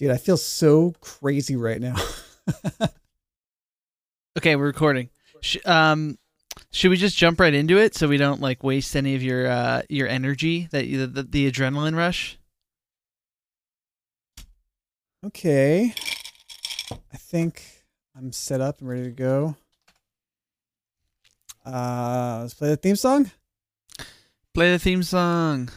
Dude, I feel so crazy right now. Okay, we're recording. Sh- um, should we just jump right into it so we don't like waste any of your uh your energy that you, the, the adrenaline rush? okay. I think I'm set up and ready to go. Uh, let's play the theme song. Play the theme song.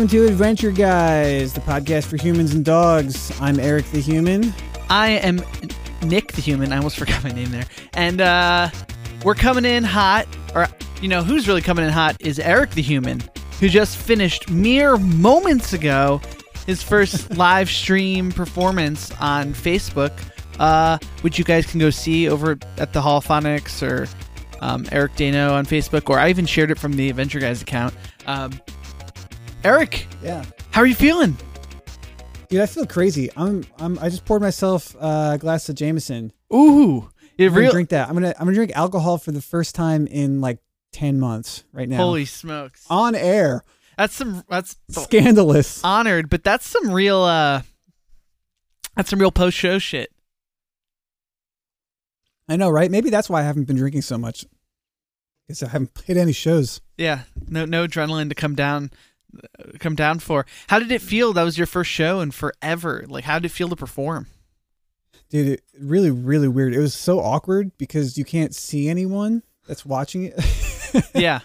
Welcome to Adventure Guys, the podcast for humans and dogs. I'm Eric the Human. I am Nick the human. I almost forgot my name there. And uh we're coming in hot or you know, who's really coming in hot is Eric the human who just finished mere moments ago his first live stream performance on Facebook. Uh which you guys can go see over at the Holophonics or um, Eric Dano on Facebook, or I even shared it from the Adventure Guys account. Um, Eric, Yeah. how are you feeling? Dude, I feel crazy. I'm I'm I just poured myself uh, a glass of Jameson. Ooh, it I'm gonna real. drink that. I'm gonna I'm gonna drink alcohol for the first time in like ten months right now. Holy smokes! on air. That's some. That's Scandalous. honored, but that's some real. uh That's some real post show shit. I know, right? Maybe that's why I haven't been drinking so much. Because I haven't played any shows. Yeah, no, no adrenaline to come down, come down for. How did it feel? That was your first show in forever. Like, how did it feel to perform? Dude, it really, really weird. It was so awkward because you can't see anyone that's watching it. yeah,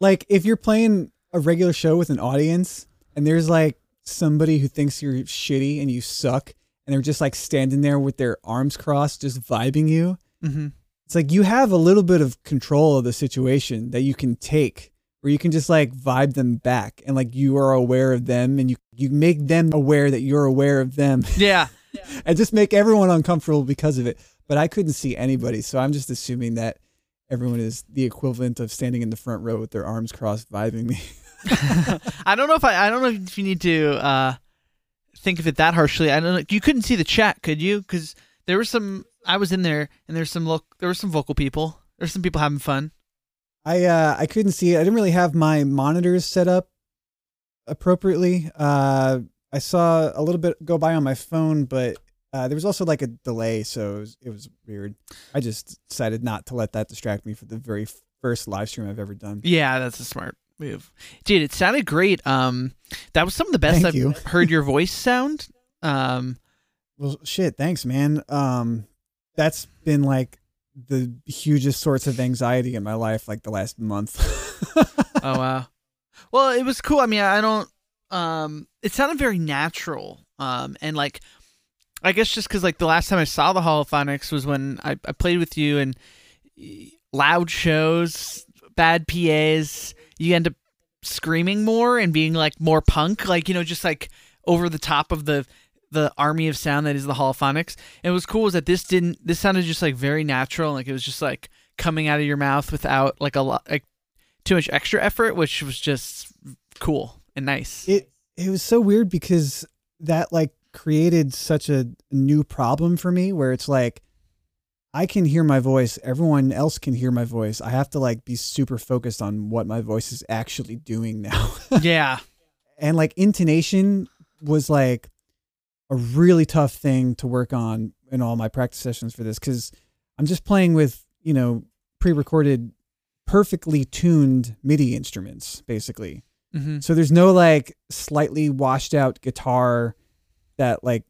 like if you're playing a regular show with an audience and there's like somebody who thinks you're shitty and you suck and they're just like standing there with their arms crossed just vibing you hmm it's like you have a little bit of control of the situation that you can take where you can just like vibe them back and like you are aware of them and you you make them aware that you're aware of them yeah. and just make everyone uncomfortable because of it but i couldn't see anybody so i'm just assuming that everyone is the equivalent of standing in the front row with their arms crossed vibing me I don't know if I. I don't know if you need to uh think of it that harshly. I don't know. You couldn't see the chat, could you? Because there were some. I was in there, and there's some look. There were some vocal people. There's some people having fun. I uh I couldn't see it. I didn't really have my monitors set up appropriately. Uh I saw a little bit go by on my phone, but uh, there was also like a delay, so it was, it was weird. I just decided not to let that distract me for the very first live stream I've ever done. Yeah, that's a smart move, dude. It sounded great. Um, that was some of the best Thank I've you. heard your voice sound. Um, Well, shit, thanks, man. Um, that's been like the hugest source of anxiety in my life, like the last month. oh wow. Well, it was cool. I mean, I don't. Um, it sounded very natural. Um, and like, I guess just because like the last time I saw the Holophonics was when I, I played with you and loud shows, bad PAs. You end up screaming more and being like more punk, like you know, just like over the top of the the army of sound that is the Holophonics. And was cool is that this didn't. This sounded just like very natural. Like it was just like coming out of your mouth without like a lot like too much extra effort, which was just cool and nice. it it was so weird because that like created such a new problem for me where it's like I can hear my voice, everyone else can hear my voice. I have to like be super focused on what my voice is actually doing now. yeah. and like intonation was like a really tough thing to work on in all my practice sessions for this cuz I'm just playing with, you know, pre-recorded perfectly tuned MIDI instruments basically. hmm So there's no like slightly washed out guitar that like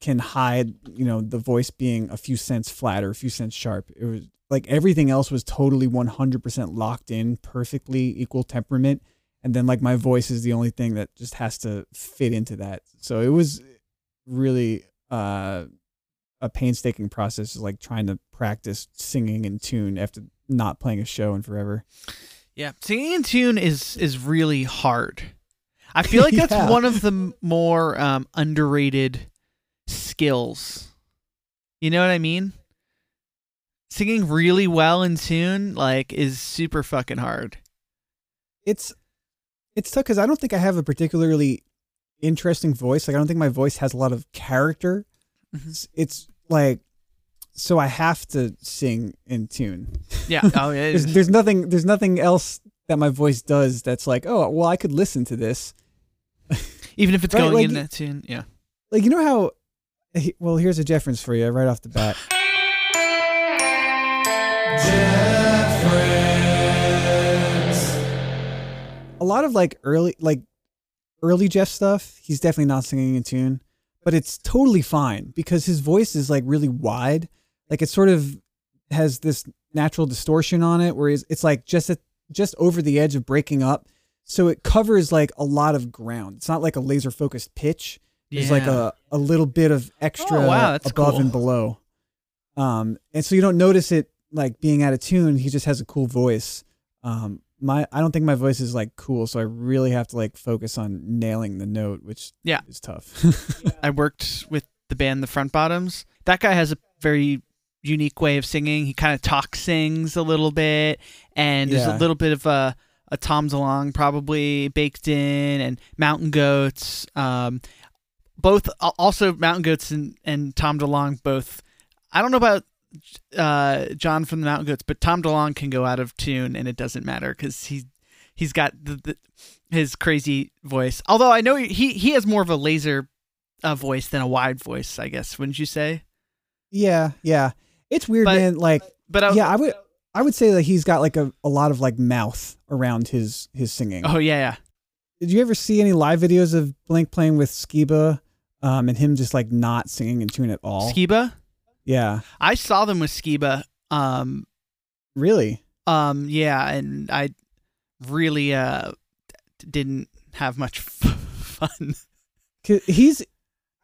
can hide, you know, the voice being a few cents flat or a few cents sharp. It was like everything else was totally 100% locked in, perfectly equal temperament. And then like my voice is the only thing that just has to fit into that. So it was really uh, a painstaking process, is like trying to practice singing in tune after not playing a show in forever. Yeah. Singing in tune is is really hard. I feel like that's Yeah. one of the more um, underrated skills. You know what I mean? singing really well in tune like is super fucking hard. it's it's tough because I don't think I have a particularly interesting voice. Like I don't think my voice has a lot of character. Mhm. It's, it's like so I have to sing in tune. Yeah. Oh yeah. There's there's nothing there's nothing else that my voice does that's like oh well I could listen to this. Even if it's Right, going like in that tune. Yeah. Like you know how well here's a Jefference for you right off the bat. a lot of like early like early Jeff stuff, he's definitely not singing in tune, but it's totally fine because his voice is like really wide. Like it sort of has this natural distortion on it where it's, it's like just at, just over the edge of breaking up. So it covers like a lot of ground. It's not like a laser focused pitch. There's like a, a little bit of extra Oh, wow, above cool. and below. Um, and so you don't notice it like being out of tune. He just has a cool voice. Um, my I don't think my voice is like cool, so I really have to like focus on nailing the note, which Yeah. is tough. I worked with the band The Front Bottoms. That guy has a very unique way of singing. He kind of talk sings a little bit, and there's a little bit of a a Tom DeLonge probably baked in, and Mountain Goats. Um, both also Mountain Goats and and Tom DeLonge both. I don't know about uh, John from the Mountain Goats, but Tom DeLonge can go out of tune and it doesn't matter because he he's got the, the his crazy voice. Although I know he he has more of a laser uh, voice than a wide voice, I guess. Wouldn't you say? yeah, yeah. It's weird, But- man. Like, But I, yeah, I would I would say that he's got like a, a lot of like mouth around his his singing. Oh yeah, yeah. Did you ever see any live videos of Blink playing with Skiba, um, and him just like not singing in tune at all? Skiba. Yeah, I saw them with Skiba. Um, really. um, yeah, and I really uh didn't have much fun. he's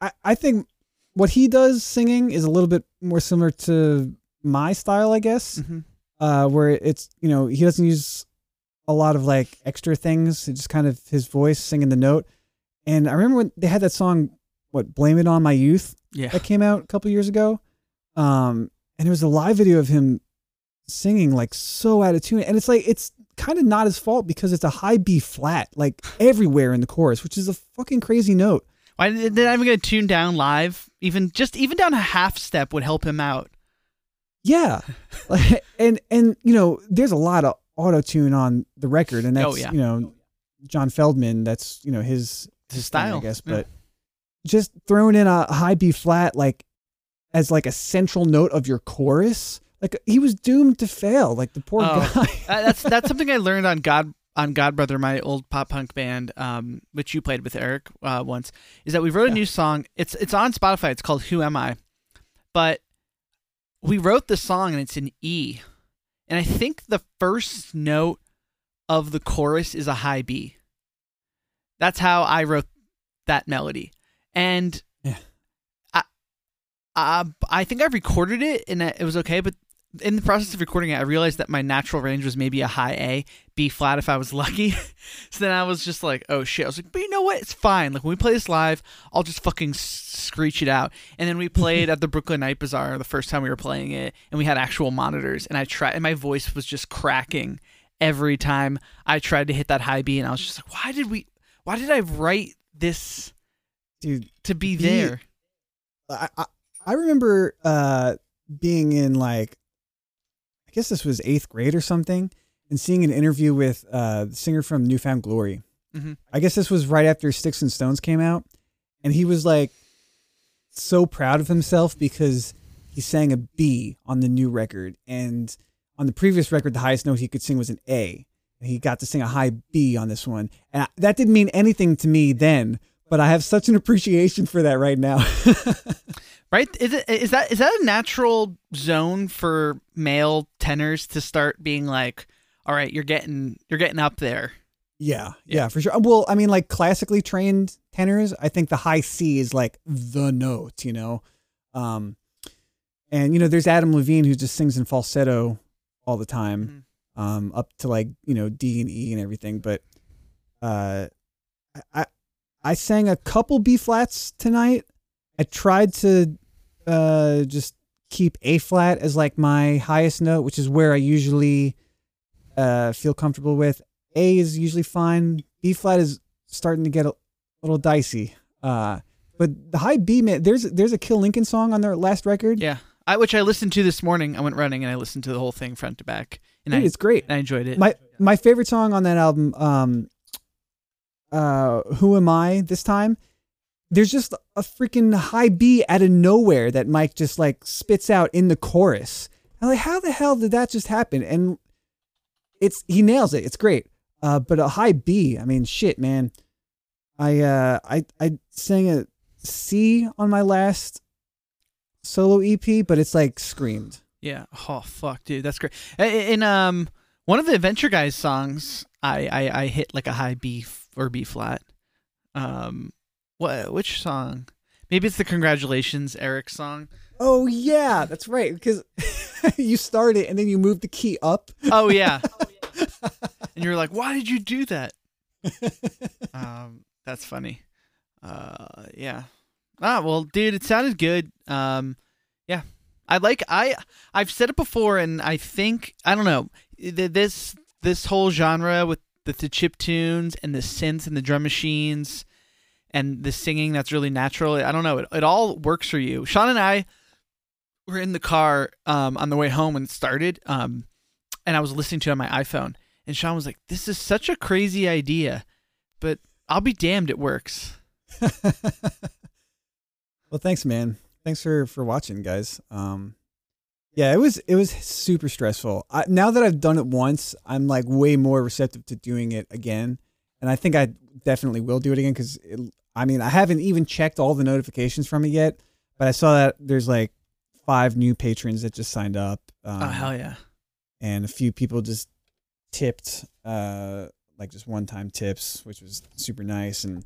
I, I think what he does singing is a little bit more similar to my style i guess Mhm. uh where it's you know he doesn't use a lot of like extra things it's just kind of his voice singing the note and i remember when they had that song what blame it on my youth Yeah. that came out a couple years ago um and it was a live video of him singing like so out of tune and it's like it's kind of not his fault because it's a high b flat like everywhere in the chorus which is a fucking crazy note Why did they not even get tuned down live? Even just even down a half step would help him out. Yeah, Like, and and you know, there's a lot of auto tune on the record, and that's Oh, yeah. you know, John Feldmann. That's you know his His thing, style, I guess. yeah. But just throwing in a high B flat like as like a central note of your chorus, like he was doomed to fail. Like the poor Oh, guy. Uh, that's that's something I learned on God on Godbrother, my old pop punk band, um, which you played with Eric uh, once. Is that we wrote a Yeah. new song. It's it's on Spotify. It's called Who Am I, but we wrote the song and it's an E, and I think the first note of the chorus is a high B. That's how I wrote that melody, and uh, I think I recorded it and it was okay, but in the process of recording it, I realized that my natural range was maybe a high A, B flat if I was lucky. so then I was just like, oh shit. I was like, but you know what? It's fine. Like when we play this live, I'll just fucking screech it out. And then we played at the Brooklyn Night Bazaar the first time we were playing it, and we had actual monitors, and I tried, and my voice was just cracking every time I tried to hit that high B, and I was just like, why did we? Why did I write this Dude, to be B- there? I, I I remember uh being in like I guess this was eighth grade or something, and seeing an interview with uh the singer from New Found Glory. Mhm. I guess this was right after Sticks and Stones came out, and he was like so proud of himself because he sang a B on the new record, and on the previous record, the highest note he could sing was an A. And he got to sing a high B on this one, and I, that didn't mean anything to me then. But I have such an appreciation for that right now. Right? Is it is that is that a natural zone for male tenors to start being like, all right, you're getting you're getting up there. Yeah, yeah, for sure. Well, I mean, like classically trained tenors, I think the high C is like the note, you know. Um, and you know, there's Adam Levine who just sings in falsetto all the time, um, up to like you know D and E and everything. But uh, I I, I sang a couple B flats tonight. I tried to uh just keep A flat as like my highest note, which is where I usually uh, feel comfortable with. A is usually fine. B flat is starting to get a little dicey. Uh, but the high B man, there's there's a Kill Lincoln song on their last record. Yeah, I which I listened to this morning. I went running and I listened to the whole thing front to back, and Dude, I it's great. I enjoyed it. My my favorite song on that album, um, uh, "Who Am I?" This time, there's just a freaking high B out of nowhere that Mike just like spits out in the chorus. I'm like, how the hell did that just happen? And it's he nails it. It's great. Uh, but a high B, I mean, shit, man. I uh, I I sang a C on my last solo EP, but it's like screamed. Yeah. Oh fuck, dude, that's great. In um one of the Adventure Guys songs, I I, I hit like a high B or B flat. Um, what which song? Maybe it's the Congratulations Eric song. Oh yeah, that's right. Because you start it and then you move the key up. Oh yeah. and you're like, why did you do that? Um, that's funny. Uh, yeah. Ah, well, dude, it sounded good. Um, yeah, I like I I've said it before, and I think I don't know this this whole genre with the, the chip tunes and the synths and the drum machines and the singing that's really natural. I don't know. It, it all works for you. Sean and I were in the car um, on the way home when it started, um, and I was listening to it on my iPhone, and Sean was like, "This is such a crazy idea, but I'll be damned, it works." well, thanks, man. Thanks for for watching, guys. Um, yeah, it was it was super stressful. I, now that I've done it once, I'm like way more receptive to doing it again, and I think I definitely will do it again because I mean I haven't even checked all the notifications from it yet, but I saw that there's like five new patrons that just signed up. Um, oh hell yeah! and a few people just tipped uh like just one time tips which was super nice and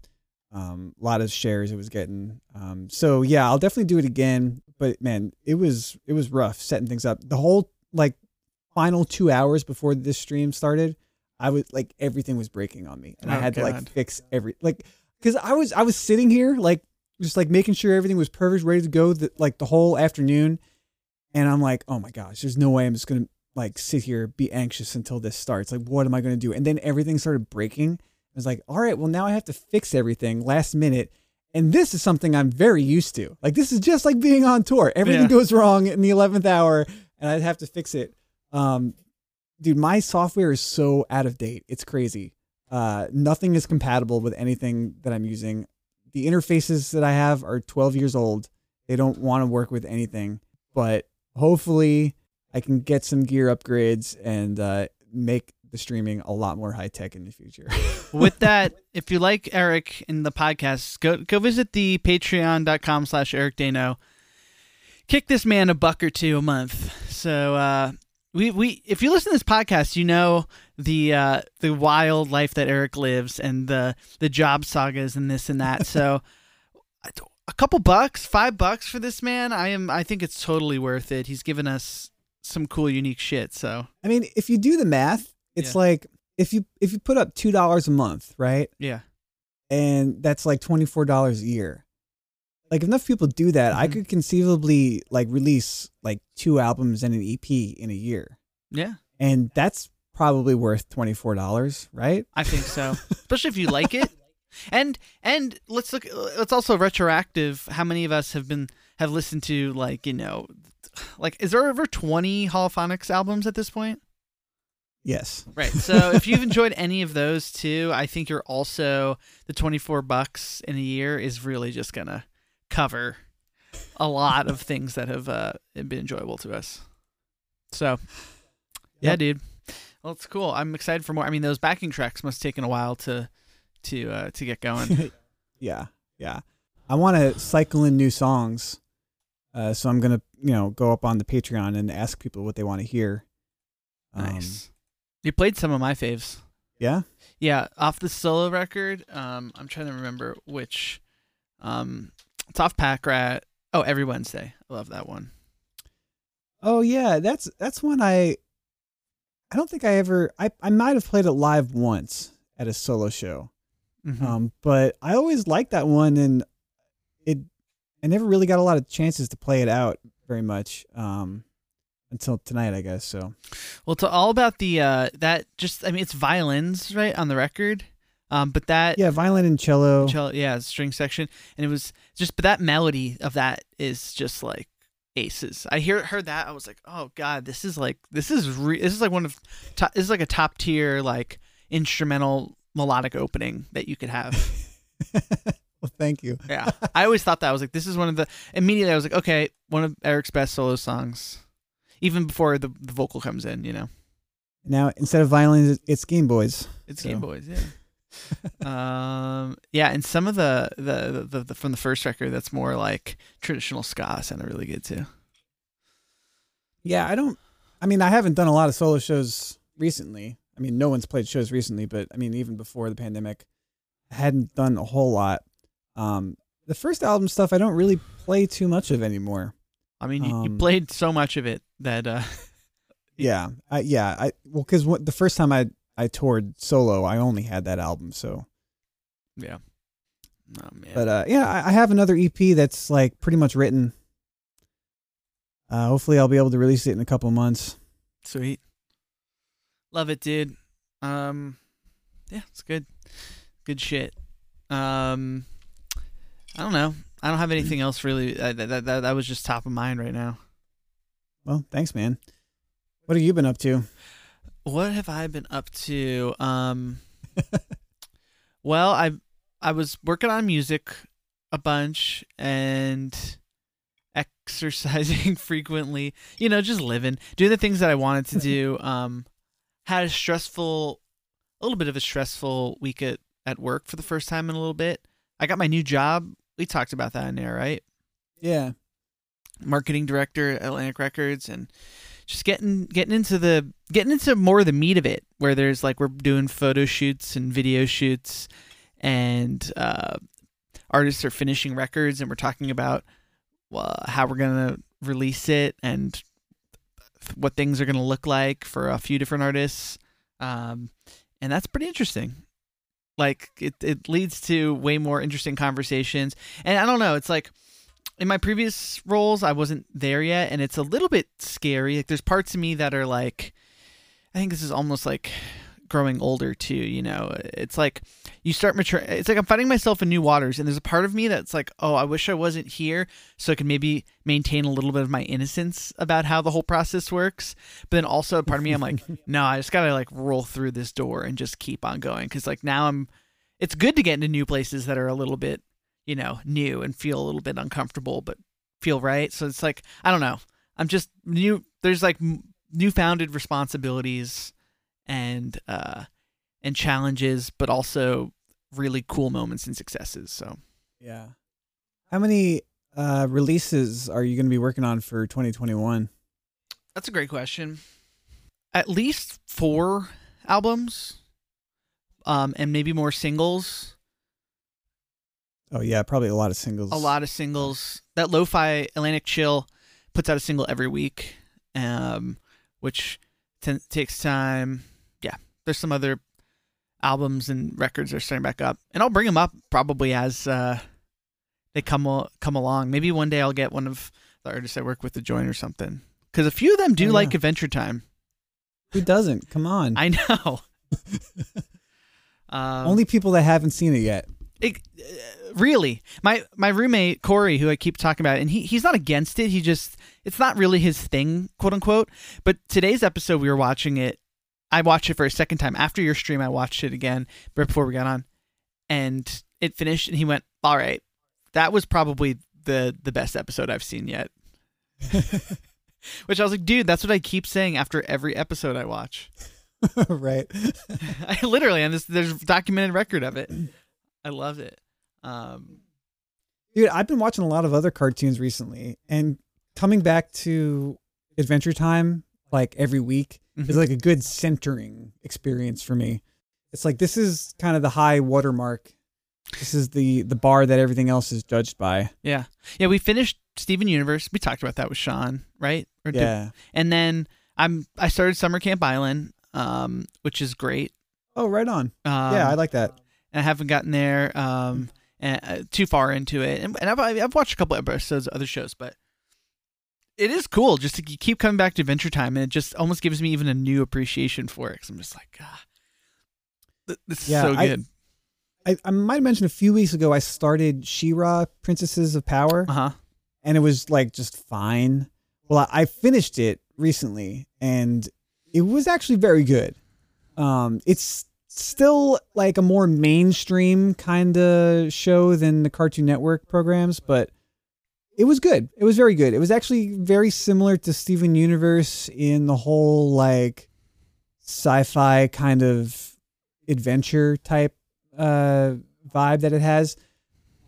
um a lot of shares it was getting um so yeah i'll definitely do it again but man it was it was rough setting things up the whole like final two hours before this stream started i was like everything was breaking on me and i Oh, had to like fix every like because i was i was sitting here like just like making sure everything was perfect ready to go the, like the whole afternoon. And i'm like oh my gosh there's no way i'm just gonna like sit here be anxious until this starts. Like what am i going to do? And then everything started breaking. I was like all right well now i have to fix everything last minute. And this is something i'm very used to. Like this is just like being on tour. Everything Yeah. goes wrong in the 11th hour and i'd have to fix it. Um dude my software is so out of date. It's crazy uh nothing is compatible with anything that i'm using the interfaces that i have are 12 years old they don't want to work with anything but hopefully I can get some gear upgrades and uh, make the streaming a lot more high tech in the future. With that, if you like Eric in the podcast, go go visit the patreon.com slash Eric Dano. Kick this man a buck or two a month. So uh we, we if you listen to this podcast, you know the uh, the wild life that Eric lives and the the job sagas and this and that. So a couple bucks, five bucks for this man, I am I think it's totally worth it. He's given us some cool, unique shit. So I mean, if you do the math, it's Yeah. like if you if you put up two dollars a month, right, yeah, and that's like twenty four dollars a year. Like if enough people do that, I Mhm. could conceivably like release like two albums and an EP in a year, yeah, and that's probably worth twenty four dollars, right? I think so. Especially if you like it. And and let's look. Let's also retroactive. How many of us have been have listened to like you know, like is there over twenty Holophonics albums at this point? Yes. Right. So if you've enjoyed any of those too, I think you're also the 24 bucks in a year is really just going to cover a lot of things that have uh, been enjoyable to us. So, yeah, Yep. dude. Well, it's cool. I'm excited for more. I mean, those backing tracks must have taken a while to to uh, to get going. yeah, yeah. I want to cycle in new songs, uh, so I'm gonna, you know, go up on the Patreon and ask people what they want to hear. Um, nice. You played some of my faves. Yeah. Yeah, off the solo record. Um, I'm trying to remember which. Um, it's off Pack Rat. Oh, every Wednesday. I love that one. Oh yeah, that's that's one I. I don't think I ever. I I might have played it live once at a solo show, Mhm. um, but I always liked that one, and it. I never really got a lot of chances to play it out, very much um, until tonight, I guess. So Well, it's all about the uh that just I mean it's violins right on the record, um but that yeah, violin and cello. cello, yeah string section and it was just but that melody of that is just like aces. I hear heard that I was like oh god this is like this is re- this is like one of top, this is like a top tier like instrumental melodic opening that you could have. well, thank you. Yeah, I always thought that I was like, this is one of the. Immediately, I was like, okay, one of Eric's best solo songs, even before the, the vocal comes in. You know, Now instead of violins, it's Game Boys. it's So- Game Boys. Yeah. um. Yeah, and some of the the, the the from the first record that's more like traditional ska sounded really good too. Yeah, I don't. I mean, I haven't done a lot of solo shows recently. I mean, no one's played shows recently, but I mean, even before the pandemic, I hadn't done a whole lot. Um, the first album stuff, I don't really play too much of anymore. I mean, you, you Um, played so much of it that uh, Yeah, I, yeah. I well, because the first time I I toured solo, I only had that album. So, yeah. Oh but uh, yeah, I, I have another EP that's like pretty much written. Uh, hopefully, I'll be able to release it in a couple months. Sweet. Love it, dude. Um yeah, it's good. Good shit. Um I don't know. I don't have anything else really uh, that, that that that was just top of mind right now. Well, thanks, man. What have you been up to? What have I been up to? Um well, I I was working on music a bunch and exercising frequently, you know, just living, doing the things that I wanted to do. Um had a stressful a little bit of a stressful week at, at work for the first time in a little bit. I got my new job. We talked about that in there, right? Yeah. marketing director at Atlantic Records and just getting getting into the getting into more of the meat of it where there's like we're doing photo shoots and video shoots and uh, artists are finishing records and we're talking about how we're gonna release it and what things are gonna look like for a few different artists. Um, and that's pretty interesting. Like it, it leads to way more interesting conversations. And i don't know it's like in my previous roles i wasn't there yet and it's a little bit scary. Like there's parts of me that are like i think this is almost like growing older too you know? It's like you start mature it's like i'm finding myself in new waters and there's a part of me that's like oh i wish i wasn't here so i could maybe maintain a little bit of my innocence about how the whole process works. But then also a part of me i'm like no i just gotta like roll through this door and just keep on going. Because like now i'm it's good to get into new places that are a little bit you know, new and feel a little bit uncomfortable, but feel right. So it's like, I don't know. I'm just new. There's like newfounded responsibilities and, uh, and challenges, but also really cool moments and successes. So Yeah. How many uh, releases are you going to be working on for 2021? that's a great question. At least four albums, um, and maybe more singles. Oh yeah, probably a lot of singles. a lot of singles. That Lo-Fi Atlantic Chill puts out a single every week, um, which ten- takes time. Yeah, there's some other albums and records are starting back up, and I'll bring them up probably as uh, they come come along. Maybe one day I'll get one of the artists I work with to join or something, because a few of them do Oh, like. Adventure Time. Who doesn't? Come on. I know. um, Only people that haven't seen it yet. It, uh, really, my my roommate Corey, who I keep talking about, and he he's not against it. He just it's not really his thing, quote unquote. But today's episode, we were watching it. I watched it for a second time after your stream. I watched it again right before we got on, and it finished. And he went, "All right, that was probably the the best episode I've seen yet." Which I was like, dude, that's what I keep saying after every episode I watch. right. I literally, and this, there's documented record of it. I love it. Um, Dude, I've been watching a lot of other cartoons recently and coming back to Adventure Time like every week Mhm. is like a good centering experience for me. It's like this is kind of the high watermark. This is the the bar that everything else is judged by. yeah, yeah. We finished Steven Universe. We talked about that with Sean, right? Or did- Yeah. and then I'm I started Summer Camp Island, um, which is great. Oh, right on. Um, yeah, I like that. And I haven't gotten there um and, uh, too far into it, and, and I've I've watched a couple episodes of other shows, but it is cool just to keep coming back to Adventure Time, and it just almost gives me even a new appreciation for it. Cause I'm just like, ah, this is Yeah, so I- good. I, I might have mentioned a few weeks ago I started She-Ra Princesses of Power Uh huh. and it was like just fine. Well, I, I finished it recently and it was actually very good. Um, it's still like a more mainstream kind of show than the Cartoon Network programs, but it was good. It was very good. It was actually very similar to Steven Universe in the whole like sci-fi kind of adventure type uh vibe that it has.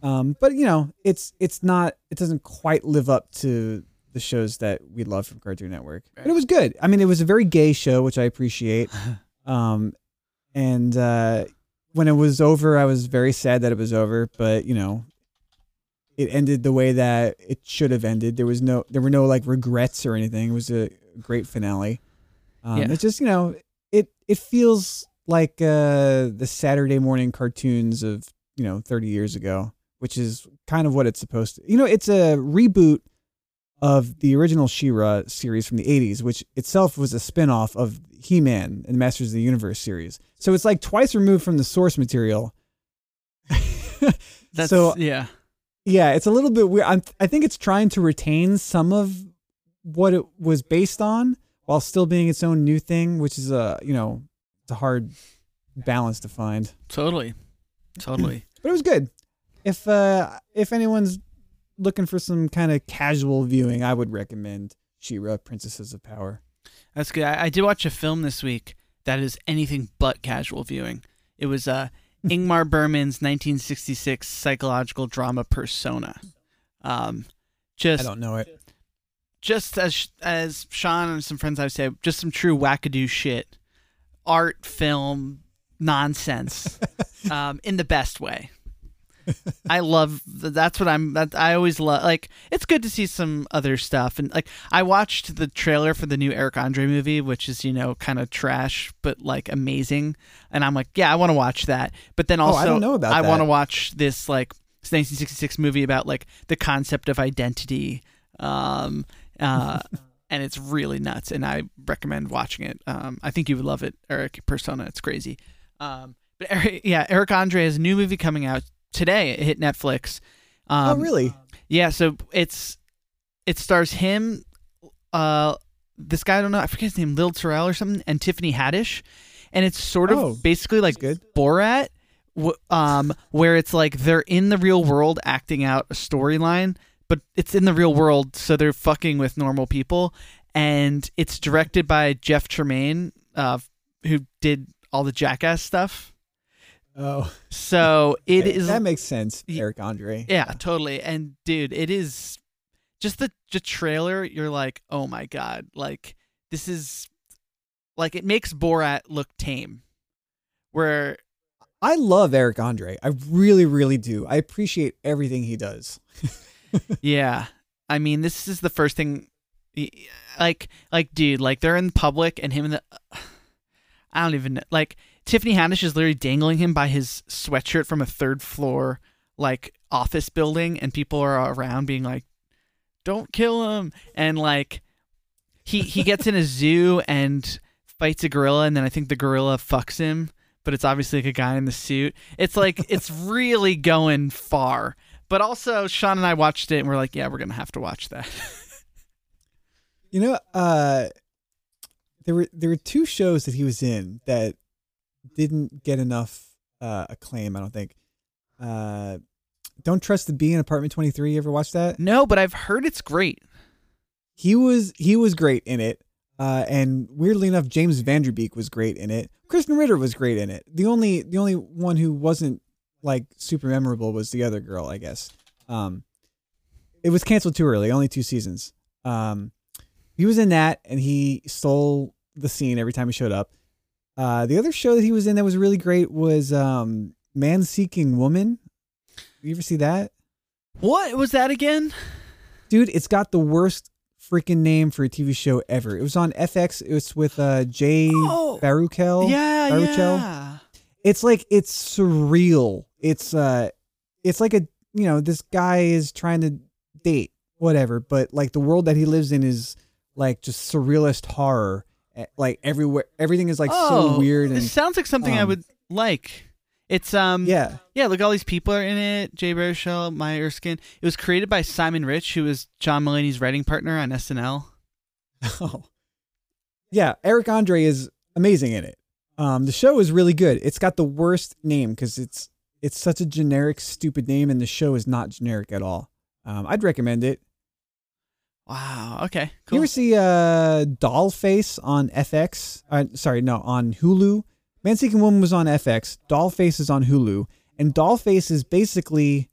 Um, but you know, it's it's not it doesn't quite live up to the shows that we love from Cartoon Network. But it was good. I mean, it was a very gay show, which I appreciate. Um, and uh, when it was over, I was very sad that it was over. But you know, it ended the way that it should have ended. There was no there were no like regrets or anything. It was a great finale. Um, Yeah. It's just you know it it feels like uh, the Saturday morning cartoons of you know 30 years ago, which is kind of what it's supposed to. You know, it's a reboot of the original She-Ra series from the 80s, which itself was a spin-off of He-Man and Masters of the Universe series. So it's like twice removed from the source material. That's so yeah. yeah, it's a little bit weird. I'm, I think it's trying to retain some of what it was based on while still being its own new thing, which is a you know it's a hard balance to find. Totally. Totally. But it was good. If uh if anyone's looking for some kind of casual viewing, I would recommend She-Ra Princesses of Power. That's good. I, I did watch a film this week that is anything but casual viewing. It was uh, Ingmar Bergman's 1966 psychological drama Persona. Um, I don't know it. just as as Sean and some friends I've said, just some true wackadoo shit, art, film, nonsense, um, in the best way. I love that's what I'm. That I always love. Like it's good to see some other stuff, and like I watched the trailer for the new Eric Andre movie, which is you know kind of trash but like amazing, and I'm like, yeah, I want to watch that. But then Oh, also, I don't know about I want to watch this like 1966 movie about like the concept of identity. Um, uh, and it's really nuts, and I recommend watching it. Um, I think you would love it, Eric. Persona, it's crazy. Um, but Eric, yeah, Eric Andre has a new movie coming out today. It hit Netflix. Um, oh really? Yeah, so it's it stars him, uh, this guy I don't know, I forget his name, Lil Terrell or something, and Tiffany Haddish, and it's sort of Oh, basically like good. Borat, um, where it's like they're in the real world acting out a storyline, but it's in the real world, so they're fucking with normal people, and it's directed by Jeff Tremaine, uh, who did all the Jackass stuff. Oh, So it is that makes sense. Eric Andre. yeah, totally. And dude, it is just the the trailer. You're like, oh my god, like this is like it makes Borat look tame. Where I love Eric Andre. I really, really do. I appreciate everything he does. yeah, I mean, this is the first thing. Like, like, dude, like they're in public and him and the. I don't even know. Like Tiffany Haddish is literally dangling him by his sweatshirt from a third floor like office building, and people are around being like, "Don't kill him!" And like, he he gets in a zoo and fights a gorilla, and then I think the gorilla fucks him, but it's obviously like a guy in the suit. It's like it's really going far. But also, Sean and I watched it, and we're like, "Yeah, we're gonna have to watch that." You know, uh, there were there were two shows that he was in that didn't get enough uh, acclaim. I don't think. Uh, don't trust the bee in Apartment Twenty Three. You ever watch that? no, but I've heard it's great. He was he was great in it. Uh, and weirdly enough, James Van Der Beek was great in it. Krysten Ritter was great in it. The only the only one who wasn't like super memorable was the other girl, I guess. Um, it was canceled too early. Only two seasons. Um, he was in that, and he stole the scene every time he showed up. Uh, the other show that he was in that was really great was um, Man Seeking Woman. You ever see that? What was that again? dude it's got the worst freaking name for a tv show ever it was on fx it was with uh jay Oh, baruchel yeah, Baruchel? yeah. it's like it's surreal it's uh it's like a you know this guy is trying to date whatever. But like the world that he lives in is like just surrealist horror. Eh, Like everywhere, everything is like oh, so weird and This sounds like something I um, would like. It's um yeah. Yeah, look, all these people are in it. Jay Baruchel, Maya Erskine. It was created by Simon Rich, who was John Mulaney's writing partner on SNL. Oh. Yeah, Eric Andre is amazing in it. Um, the show is really good. It's got the worst name because it's it's such a generic, stupid name, and the show is not generic at all. Um, I'd recommend it. Wow. Okay. You ever see uh, Dollface on FX? Uh, sorry, no, on Hulu. Man Seeking Woman was on FX. Dollface is on Hulu, and Dollface is basically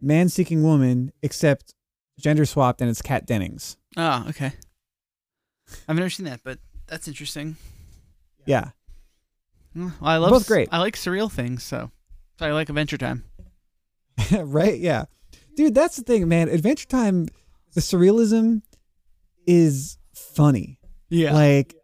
Man Seeking Woman except gender swapped, and it's Kat Dennings. oh, okay. I've never seen that, but that's interesting. Yeah, Well, I love Both great. I like surreal things, so so I like Adventure Time. right? Yeah. Dude, that's the thing, man. Adventure Time, the surrealism is funny. Yeah. Like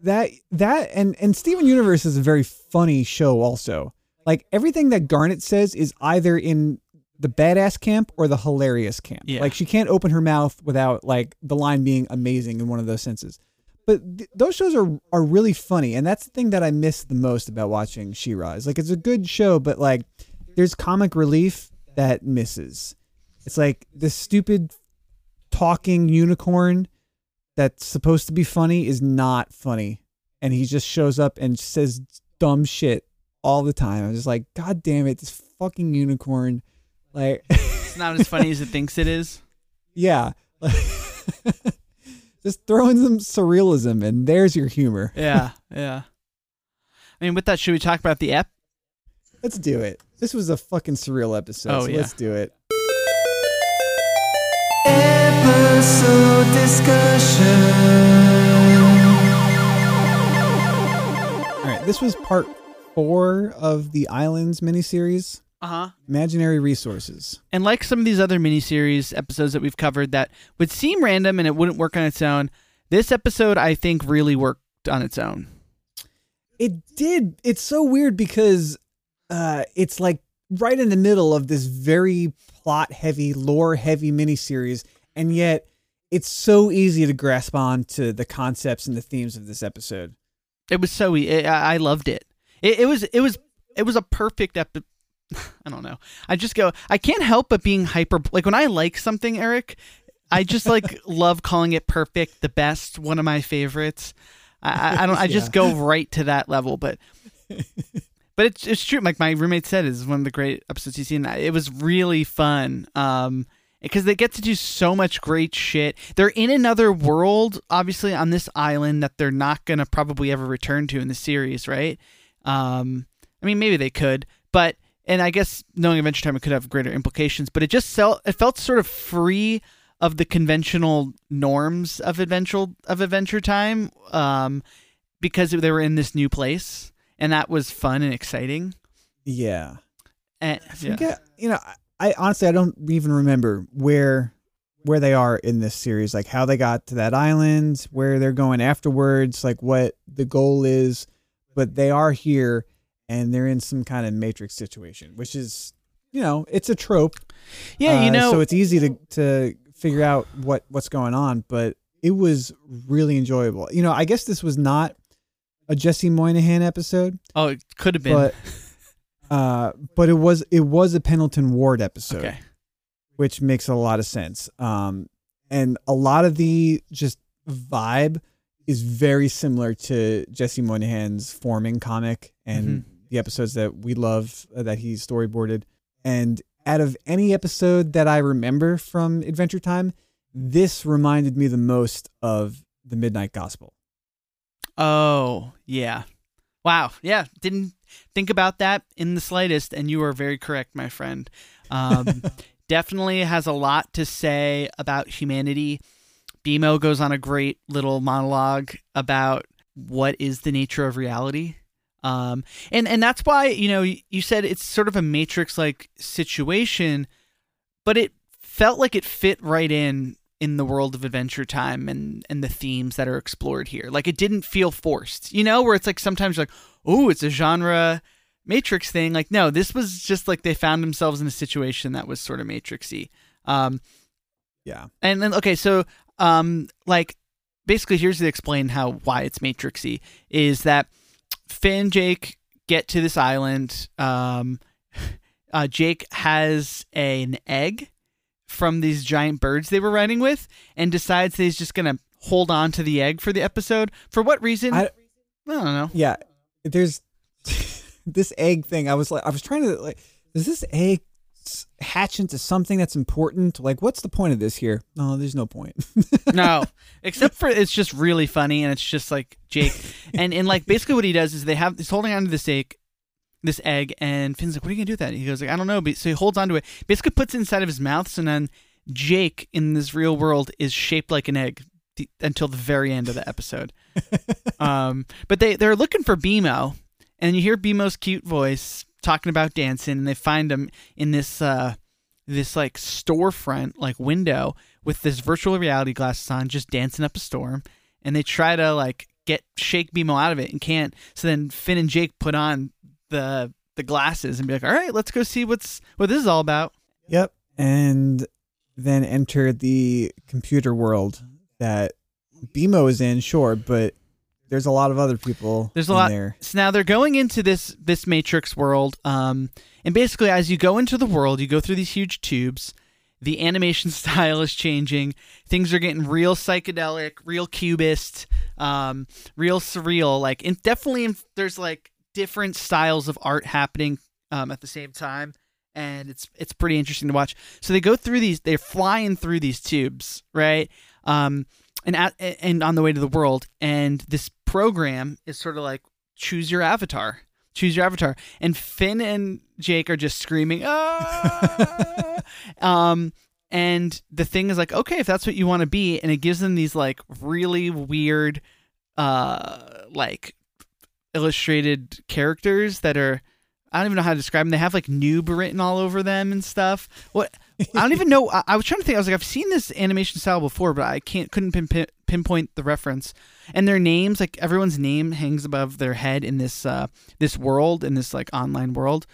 that that and and Steven Universe is a very funny show also. Like everything that Garnet says is either in the badass camp or the hilarious camp. Yeah. Like she can't open her mouth without like the line being amazing in one of those senses. But th- those shows are are really funny, and that's the thing that I miss the most about watching She-Ra. Is like it's a good show, but like there's comic relief that misses. It's like this stupid talking unicorn that's supposed to be funny is not funny, and he just shows up and says dumb shit all the time. I'm just like, God damn it, this fucking unicorn! Like, it's not as funny as it thinks it is. yeah, just throw in some surrealism, and there's your humor. Yeah. Yeah. I mean, with that, should we talk about the app? Let's do it. This was a fucking surreal episode. Oh, so yeah. let's do it. Discussion. All right, this was part four of the Islands miniseries, Uh huh. Imaginary Resources. And like some of these other miniseries episodes that we've covered that would seem random and it wouldn't work on its own, this episode I think really worked on its own. It did. It's so weird because uh, it's like right in the middle of this very plot heavy, lore heavy miniseries, and yet it's so easy to grasp on to the concepts and the themes of this episode. It was so i loved it. It, it was it was it was a perfect episode. I don't know. I just go. I can't help but being hyper. Like when I like something, Eric, I just like love calling it perfect, the best, one of my favorites. I, I, don't. I just go right to that level, but. But it's it's true. Like my roommate said, it's one of the great episodes he's seen. It was really fun. Um, because they get to do so much great shit. They're in another world, obviously on this island that they're not gonna probably ever return to in the series, right? Um, I mean, maybe they could, but and I guess knowing Adventure Time it could have greater implications. But it just felt it felt sort of free of the conventional norms of adventure of Adventure Time, um, because they were in this new place, and that was fun and exciting. Yeah. And, I yeah. forget, you know, I, honestly I don't even remember where where they are in this series, like how they got to that island, where they're going afterwards, like what the goal is. But they are here and they're in some kind of matrix situation, which is you know, it's a trope. Yeah, you Uh, know, so it's easy to to figure out what what's going on, but it was really enjoyable. You know, I guess this was not a Jesse Moynihan episode, oh, it could have been. but uh but it was it was a Pendleton Ward episode okay. which makes a lot of sense. Um, and a lot of the just vibe is very similar to Jesse Moynihan's forming comic and Mhm. the episodes that we love uh, that he storyboarded. And out of any episode that I remember from Adventure Time, this reminded me the most of the Midnight Gospel. Oh, yeah. Wow. Yeah. Didn't think about that in the slightest, and you are very correct, my friend. Um, definitely has a lot to say about humanity. BMO goes on a great little monologue about what is the nature of reality. Um, and, and that's why, you know, you you said it's sort of a matrix like situation, but it felt like it fit right in in the world of adventure time and and the themes that are explored here like it didn't feel forced you know where it's like sometimes you're like oh it's a genre matrix thing like no this was just like they found themselves in a situation that was sort of matrixy um Yeah. And then okay, so um like basically here's to explain how why it's matrixy is that Finn Jake get to this island. Um uh Jake has an egg from these giant birds they were riding with and decides that he's just gonna hold on to the egg for the episode. For what reason? I, I- don't know. Yeah. There's this egg thing. I was like, I was trying to like, does this egg hatch into something that's important? Like, what's the point of this here? No, there's no point. no, except for it's just really funny, and it's just like Jake, and and like basically what he does is they have he's holding onto this egg, this egg, and Finn's like, "What are you gonna do with that?" He goes like, "I don't know," but so he holds onto it, basically puts it inside of his mouth, so then Jake in this real world is shaped like an egg the, until the very end of the episode. um, but they they're looking for BMO, and you hear BMO's cute voice talking about dancing, and they find him in this uh this like storefront like window with this virtual reality glasses on, just dancing up a storm, and they try to like get shake BMO out of it and can't. So then Finn and Jake put on the the glasses and be like, "All right, let's go see what's what this is all about." yep. And then enter the computer world that BMO is in, sure, but there's a lot of other people There's a in lot. there. So now they're going into this this Matrix world, um, and basically as you go into the world, you go through these huge tubes. The animation style is changing. Things are getting real psychedelic, real cubist, um, real surreal. Like, in, definitely, there's like different styles of art happening um, at the same time, and it's it's pretty interesting to watch. So they go through these. They're flying through these tubes, right? Um, and at, and on the way to the world, and this program is sort of like choose your avatar, choose your avatar, and Finn and Jake are just screaming, ah! um, and the thing is like, okay, if that's what you want to be, and it gives them these like really weird, uh, like illustrated characters that are. I don't even know how to describe them. They have like noob written all over them and stuff. What I don't even know. I, I was trying to think. I was like, I've seen this animation style before, but I can't couldn't pin, pinpoint the reference. And their names, like everyone's name, hangs above their head in this uh, this world, in this like online world,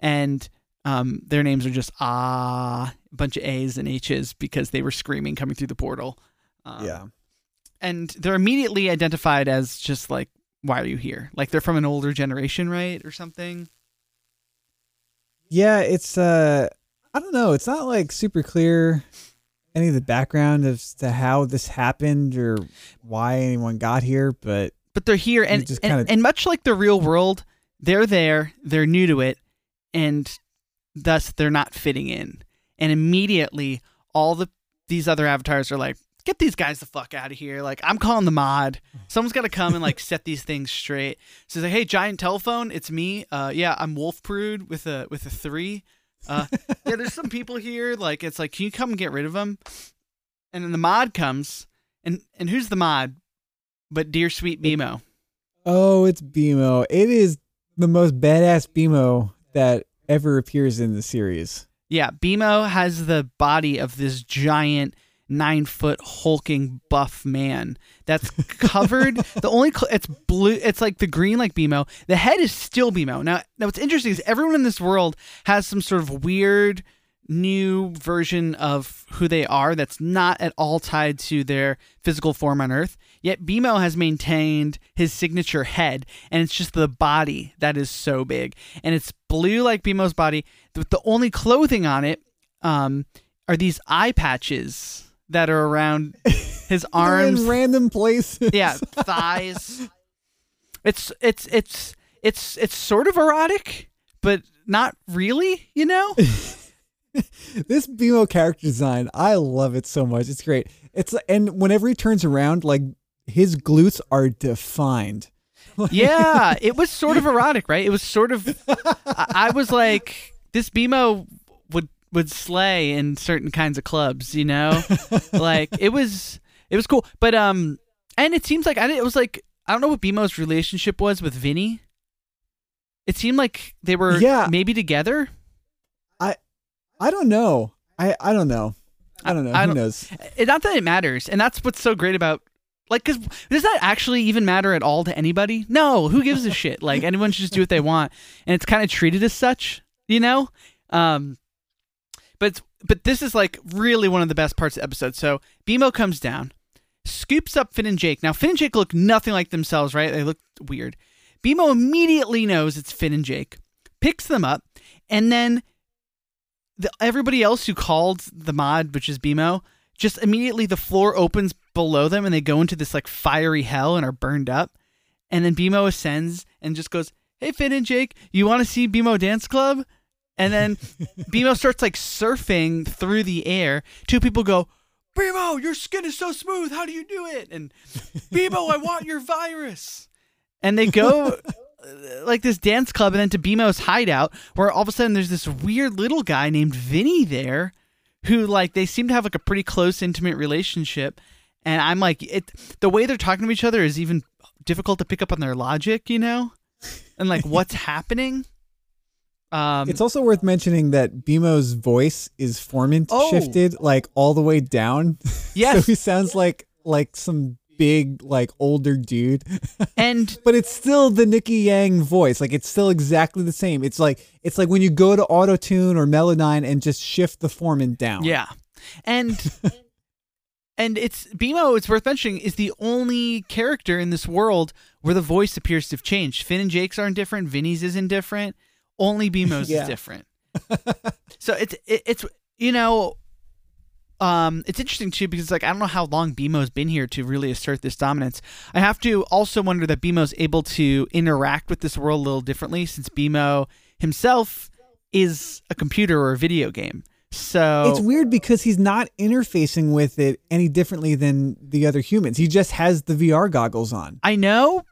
and um, their names are just ah, a bunch of A's and H's because they were screaming coming through the portal. Um, yeah. and they're immediately identified as just like, why are you here? Like they're from an older generation, right, or something. Yeah, it's uh I don't know, it's not like super clear any of the background as to how this happened or why anyone got here, but but they're here and just and, kinda- and much like the real world they're there they're new to it and thus they're not fitting in and immediately all the these other avatars are like get these guys the fuck out of here. Like i'm calling the mod. Someone's got to come and like set these things straight. So it's like hey giant telephone it's me. Uh yeah i'm wolf prude with a with a three. Uh yeah there's some people here like it's like can you come and get rid of them and then the mod comes and and who's the mod? But dear sweet BMO. oh, it's BMO. It is the most badass BMO that ever appears in the series. Yeah, BMO has the body of this giant nine foot hulking buff man that's covered. the only cl- it's blue. It's like the green like BMO. The head is still BMO. Now, now what's interesting is everyone in this world has some sort of weird new version of who they are that's not at all tied to their physical form on Earth. Yet BMO has maintained his signature head, and it's just the body that is so big, and it's blue like BMO's body. With the only clothing on it um, are these eye patches that are around his arms, in random places. yeah, thighs. It's it's it's it's it's sort of erotic, but not really. You know. this BMO character design, I love it so much. It's great. It's and whenever he turns around, like his glutes are defined. yeah, it was sort of erotic, right? It was sort of. I, I was like, this BMO would slay in certain kinds of clubs, you know, like it was it was cool, but um, and it seems like I it was like I don't know what BMO's relationship was with Vinny. It seemed like they were Yeah. maybe together. I I don't know. I I don't know. I don't know. I Who don't- knows? It, not that it matters, and that's what's so great about. Like, cause does that actually even matter at all to anybody? No, who gives a shit? Like, anyone should just do what they want, and it's kind of treated as such, you know. Um, but but this is like really one of the best parts of the episode. So BMO comes down, scoops up Finn and Jake. Now Finn and Jake look nothing like themselves, right? They look weird. BMO immediately knows it's Finn and Jake, picks them up, and then the, everybody else who called the mod, which is BMO, just immediately the floor opens below them and they go into this like fiery hell and are burned up. And then BMO ascends and just goes, Hey, Finn and Jake, you want to see BMO Dance Club? And then BMO starts like surfing through the air. Two people go, BMO, your skin is so smooth. How do you do it? And BMO, I want your virus. And they go uh, like this dance club and then to BMO's hideout where all of a sudden there's this weird little guy named Vinny there who like they seem to have like a pretty close intimate relationship. And I'm like it the way they're talking to each other is even difficult to pick up on their logic, you know? And like what's happening. Um It's also worth mentioning that BMO's voice is formant Oh. shifted like all the way down. Yes. so he sounds like like some big like older dude. and but it's still the Nikki Yang voice. Like it's still exactly the same. It's like it's like when you go to Autotune or Melodyne and just shift the formant down. Yeah. And and it's BMO, it's worth mentioning, is the only character in this world where the voice appears to have changed. Finn and Jake's aren't different, Vinny's isn't different, only BMO's Yeah. is different. so it's it, it's you know um it's interesting too because like I don't know how long BMO's been here to really assert this dominance. I have to also wonder that BMO's able to interact with this world a little differently since BMO himself is a computer or a video game. So It's weird because he's not interfacing with it any differently than the other humans. He just has the VR goggles on. I know,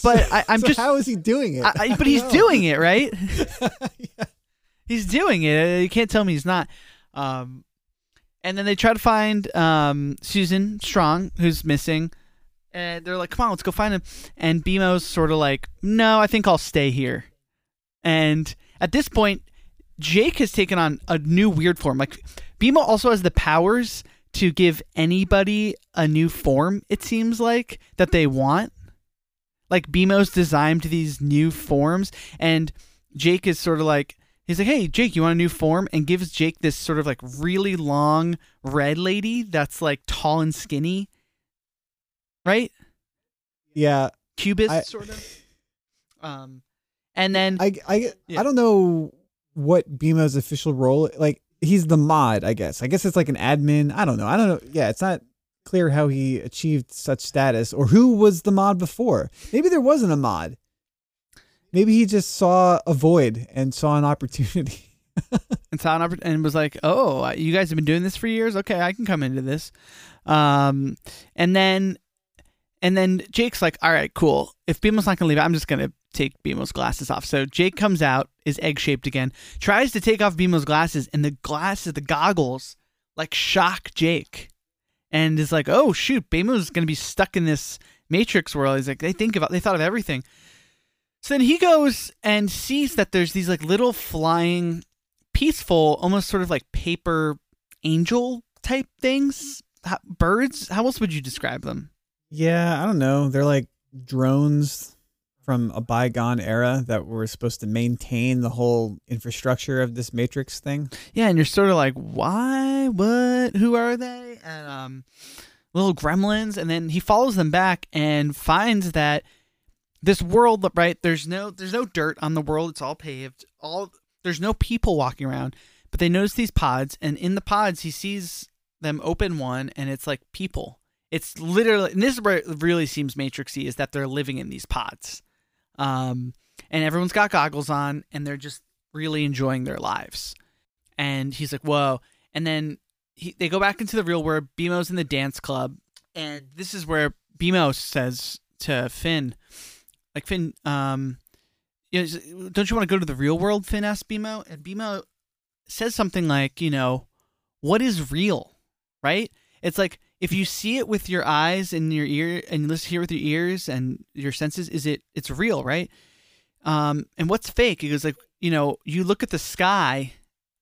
but I, I'm So just. how is he doing it? I, but he's doing it, right? He's doing it. You can't tell me he's not. Um, and then they try to find um, Susan Strong, who's missing. And they're like, "Come on, let's go find him." And BMO's sort of like, "No, I think I'll stay here." And at this point, Jake has taken on a new weird form. Like BMO also has the powers to give anybody a new form. It seems like that they want. Like BMO's designed these new forms, and Jake is sort of like he's like, "Hey, Jake, you want a new form?" And gives Jake this sort of like really long red lady that's like tall and skinny, right? yeah, Cubist I- sort of. Um, and then I I Yeah. I don't know what BMO's official role like he's the mod, I guess. I guess it's like an admin. I don't know. I don't know. Yeah, it's not clear how he achieved such status or who was the mod before. Maybe there wasn't a mod. Maybe he just saw a void and saw an opportunity. and saw an oppor- and was like, "Oh, you guys have been doing this for years. Okay, I can come into this." Um, and then, and then Jake's like, "All right, cool. If BMO's not gonna leave, I'm just gonna take BMO's glasses off." So Jake comes out, is egg shaped again, tries to take off BMO's glasses, and the glasses, the goggles, like shock Jake, and is like, "Oh shoot, BMO's gonna be stuck in this Matrix world." He's like, "They think about, they thought of everything." So then he goes and sees that there's these like little flying peaceful, almost sort of like paper angel type things. Birds? How else would you describe them? yeah, I don't know. They're like drones from a bygone era that were supposed to maintain the whole infrastructure of this Matrix thing. Yeah, and you're sort of like, why? What? Who are they? And um, little gremlins. And then he follows them back and finds that this world, right? There's no, there's no dirt on the world. It's all paved. All there's no people walking around. But they notice these pods, and in the pods, he sees them open one, and it's like people. It's literally, and this is where it really seems Matrixy is that they're living in these pods, um, and everyone's got goggles on, and they're just really enjoying their lives. And he's like, "Whoa!" And then he, they go back into the real world. BMO's in the dance club, and this is where BMO says to Finn, "Like Finn, um, you know, don't you want to go to the real world?" Finn asks BMO, and BMO says something like, "You know, what is real?" Right? It's like if you see it with your eyes and your ear, and you listen hear with your ears and your senses, is it? It's real, right? Um, and what's fake? He goes like, you know, you look at the sky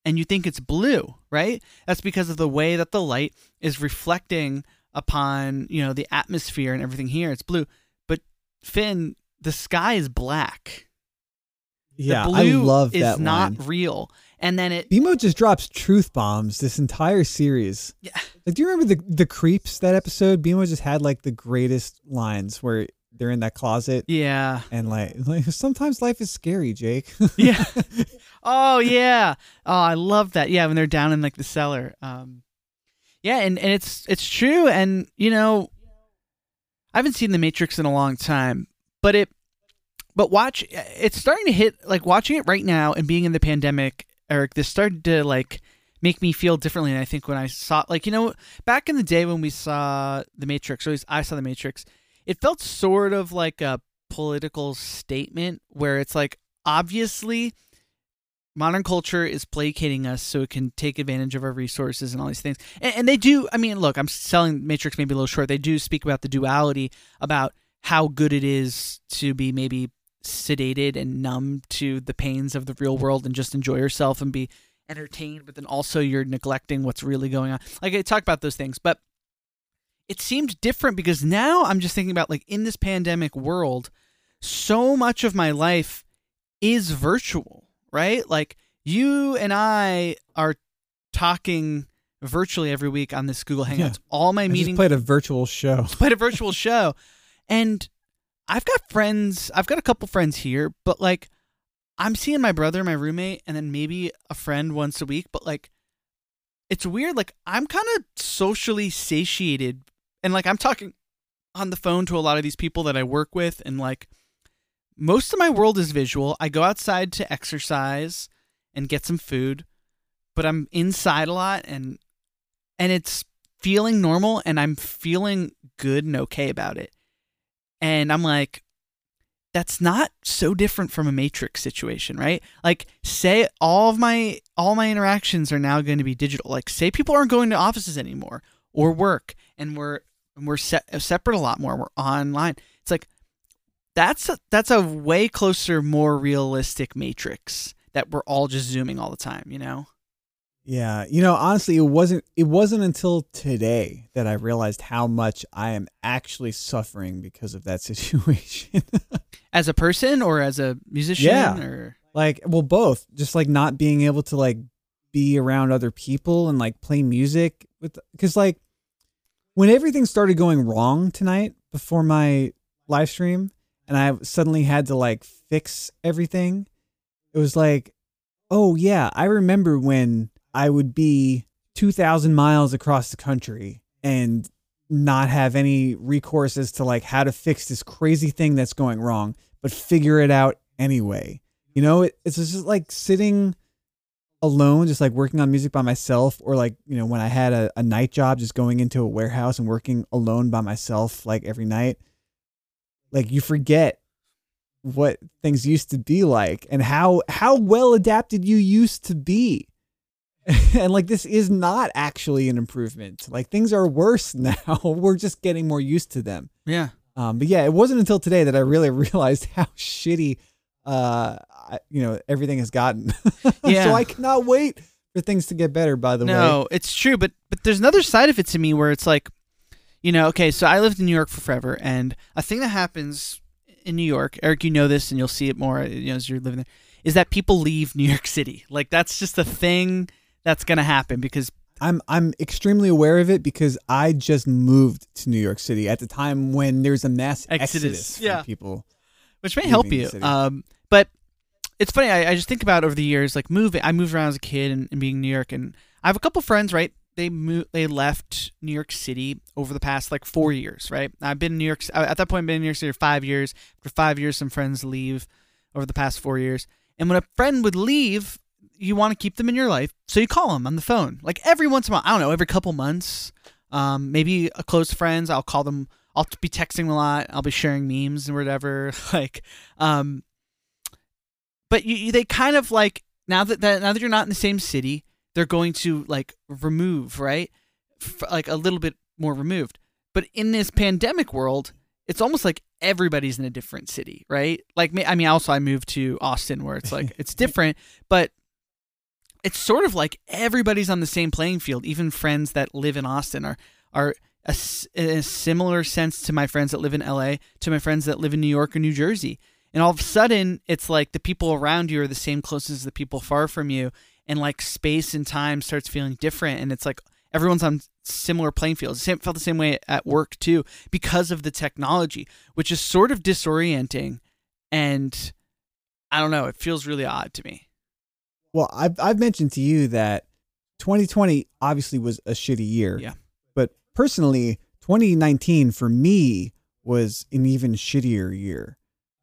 and you think it's blue, right? That's because of the way that the light is reflecting upon, you know, the atmosphere and everything here. It's blue. But Finn, the sky is black. Yeah, the blue I love is that not line. real. And then it BMO just drops truth bombs this entire series. Yeah. Like, do you remember the the creeps that episode? BMO just had like the greatest lines where they're in that closet yeah and like, like sometimes life is scary, Jake. yeah oh yeah oh i love that yeah when they're down in like the cellar um yeah and, and it's it's true and you know i haven't seen the matrix in a long time but it but watch it's starting to hit like watching it right now and being in the pandemic eric this started to like make me feel differently And i think when i saw like you know back in the day when we saw the matrix or at least i saw the matrix it felt sort of like a political statement where it's like obviously modern culture is placating us so it can take advantage of our resources and all these things. And, and they do, I mean, look, I'm selling Matrix maybe a little short. They do speak about the duality, about how good it is to be maybe sedated and numb to the pains of the real world and just enjoy yourself and be entertained, but then also you're neglecting what's really going on. Like I talk about those things, but it seemed different because now I'm just thinking about like in this pandemic world, so much of my life is virtual, right? Like you and I are talking virtually every week on this Google Hangouts. Yeah. All my I meetings played a virtual show. played a virtual show. And I've got friends, I've got a couple friends here, but like I'm seeing my brother, my roommate, and then maybe a friend once a week, but like it's weird. Like I'm kind of socially satiated. And like I'm talking on the phone to a lot of these people that I work with, and like most of my world is visual. I go outside to exercise and get some food, but I'm inside a lot and and it's feeling normal and I'm feeling good and okay about it. And I'm like, that's not so different from a matrix situation, right? Like say all of my all my interactions are now going to be digital. Like say people aren't going to offices anymore or work and we're and we're se- separate a lot more. We're online. It's like that's a, that's a way closer, more realistic matrix that we're all just zooming all the time, you know? Yeah, you know, honestly, it wasn't it wasn't until today that I realized how much I am actually suffering because of that situation. As a person or as a musician Yeah. or like, well, both. Just like not being able to like be around other people and like play music with cuz like when everything started going wrong tonight before my live stream and I suddenly had to like fix everything, it was like, oh yeah, I remember when I would be 2,000 miles across the country and not have any recourse as to like how to fix this crazy thing that's going wrong, but figure it out anyway. You know, it, it's just like sitting alone, just like working on music by myself, or like, you know, when I had a, a night job, just going into a warehouse and working alone by myself, like every night. Like you forget what things used to be like and how how well adapted you used to be and like this is not actually an improvement like things are worse now we're just getting more used to them yeah. um but yeah it wasn't until today that i really realized how shitty uh I- you know everything has gotten Yeah. so i cannot wait for things to get better by the way No, it's true, but but there's another side of it to me where it's like, you know, okay, so I lived in New York for forever, and a thing that happens in New York, Eric, you know this, and you'll see it more, you know, as you're living there, is that people leave New York City. Like that's just a thing that's gonna happen because I'm I'm extremely aware of it because I just moved to New York City at the time when there's a mass Exodus, exodus, from yeah. people. which may help you. Um, but it's funny. I, I just think about over the years, like moving. I moved around as a kid and, and being in New York, and I have a couple friends. Right, they moved. They left New York City over the past like four years. Right, I've been in New York at that point. I've been in New York City for five years. For five years, some friends leave over the past four years. And when a friend would leave, you want to keep them in your life, so you call them on the phone, like every once in a while. I don't know, every couple months. Um, maybe a close friends. I'll call them. I'll be texting a lot. I'll be sharing memes and whatever. Like, um, but you, you they kind of like now that, that now that you're not in the same city, they're going to like remove right, F- like a little bit more removed. But in this pandemic world, it's almost like everybody's in a different city, right? Like, me- I mean, also I moved to Austin where it's like it's different, but it's sort of like everybody's on the same playing field. Even friends that live in Austin are are a, a similar sense to my friends that live in LA, to my friends that live in New York or New Jersey. And all of a sudden, it's like the people around you are the same close as the people far from you, and like space and time starts feeling different and it's like everyone's on similar playing fields. It felt the same way at work too because of the technology, which is sort of disorienting and I don't know, it feels really odd to me. Well, I've I've mentioned to you that 2020 obviously was a shitty year. Yeah. But personally, 2019 for me was an even shittier year.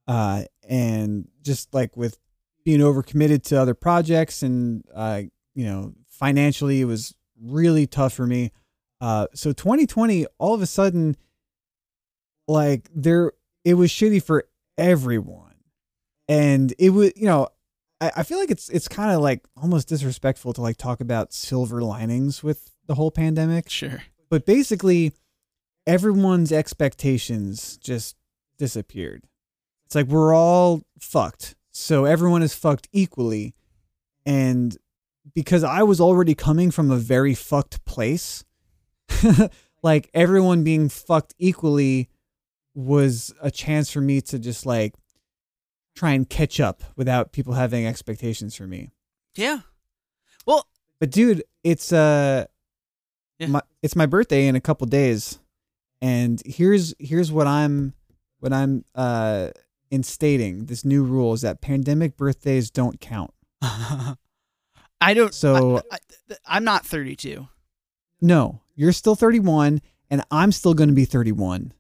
Uh, and just like with being overcommitted to other projects and uh, you know, financially it was really tough for me. Uh, so 2020 all of a sudden like there it was shitty for everyone. And it was, you know, I, I feel like it's it's kind of like almost disrespectful to like talk about silver linings with the whole pandemic. Sure. But basically, everyone's expectations just disappeared. It's like we're all fucked. So everyone is fucked equally. And because I was already coming from a very fucked place, like everyone being fucked equally was a chance for me to just like try and catch up without people having expectations for me. Yeah. Well, But dude, it's uh Yeah. my it's my birthday in a couple days. And here's here's what I'm what I'm uh instating this new rule is that pandemic birthdays don't count. I don't So I, I, I'm not 32. no, you're still 31 and I'm still going to be 31.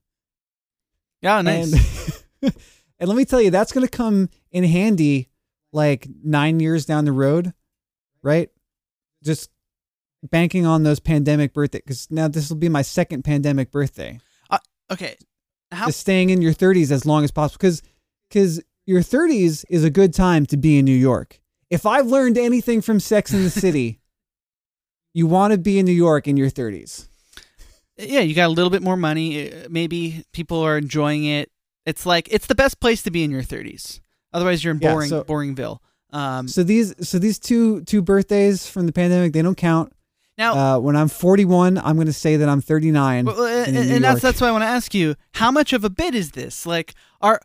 Yeah, nice. And and let me tell you that's going to come in handy like 9 years down the road, right? Just banking on those pandemic birthday cuz now this will be my second pandemic birthday. okay. How just staying in your 30s as long as possible because because your 30s is a good time to be in New York. If I've learned anything from Sex in the City, you want to be in New York in your 30s. yeah, you got a little bit more money. uh, Maybe people are enjoying it. It's like it's the best place to be in your 30s. Otherwise, you're in Yeah, boring so- Boringville. Um, So these so these two two birthdays from the pandemic they don't count. now, Uh, when I'm 41, I'm going to say that I'm 39. Well, and, and that's that's why I want to ask you: How much of a bit is this? Like, are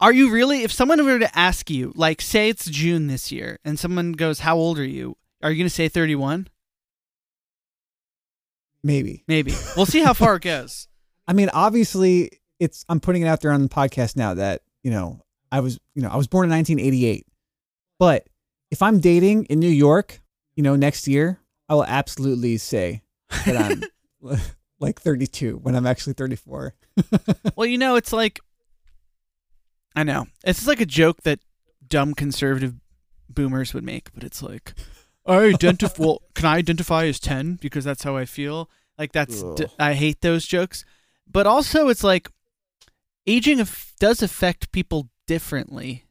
are you really? If someone were to ask you, like, say it's June this year, and someone goes, "How old are you?" Are you going to say thirty-one? Maybe. Maybe. We'll see how far it goes. I mean, obviously, it's I'm putting it out there on the podcast now that you know I was you know I was born in 1988, but if I'm dating in New York, you know, next year, I will absolutely say that I'm like 32 when I'm actually 34. Well, you know, it's like I know it's just like a joke that dumb conservative boomers would make, but it's like I identify. well, can I identify as ten because that's how I feel? Like that's d-. I hate those jokes, but also it's like aging af- does affect people differently,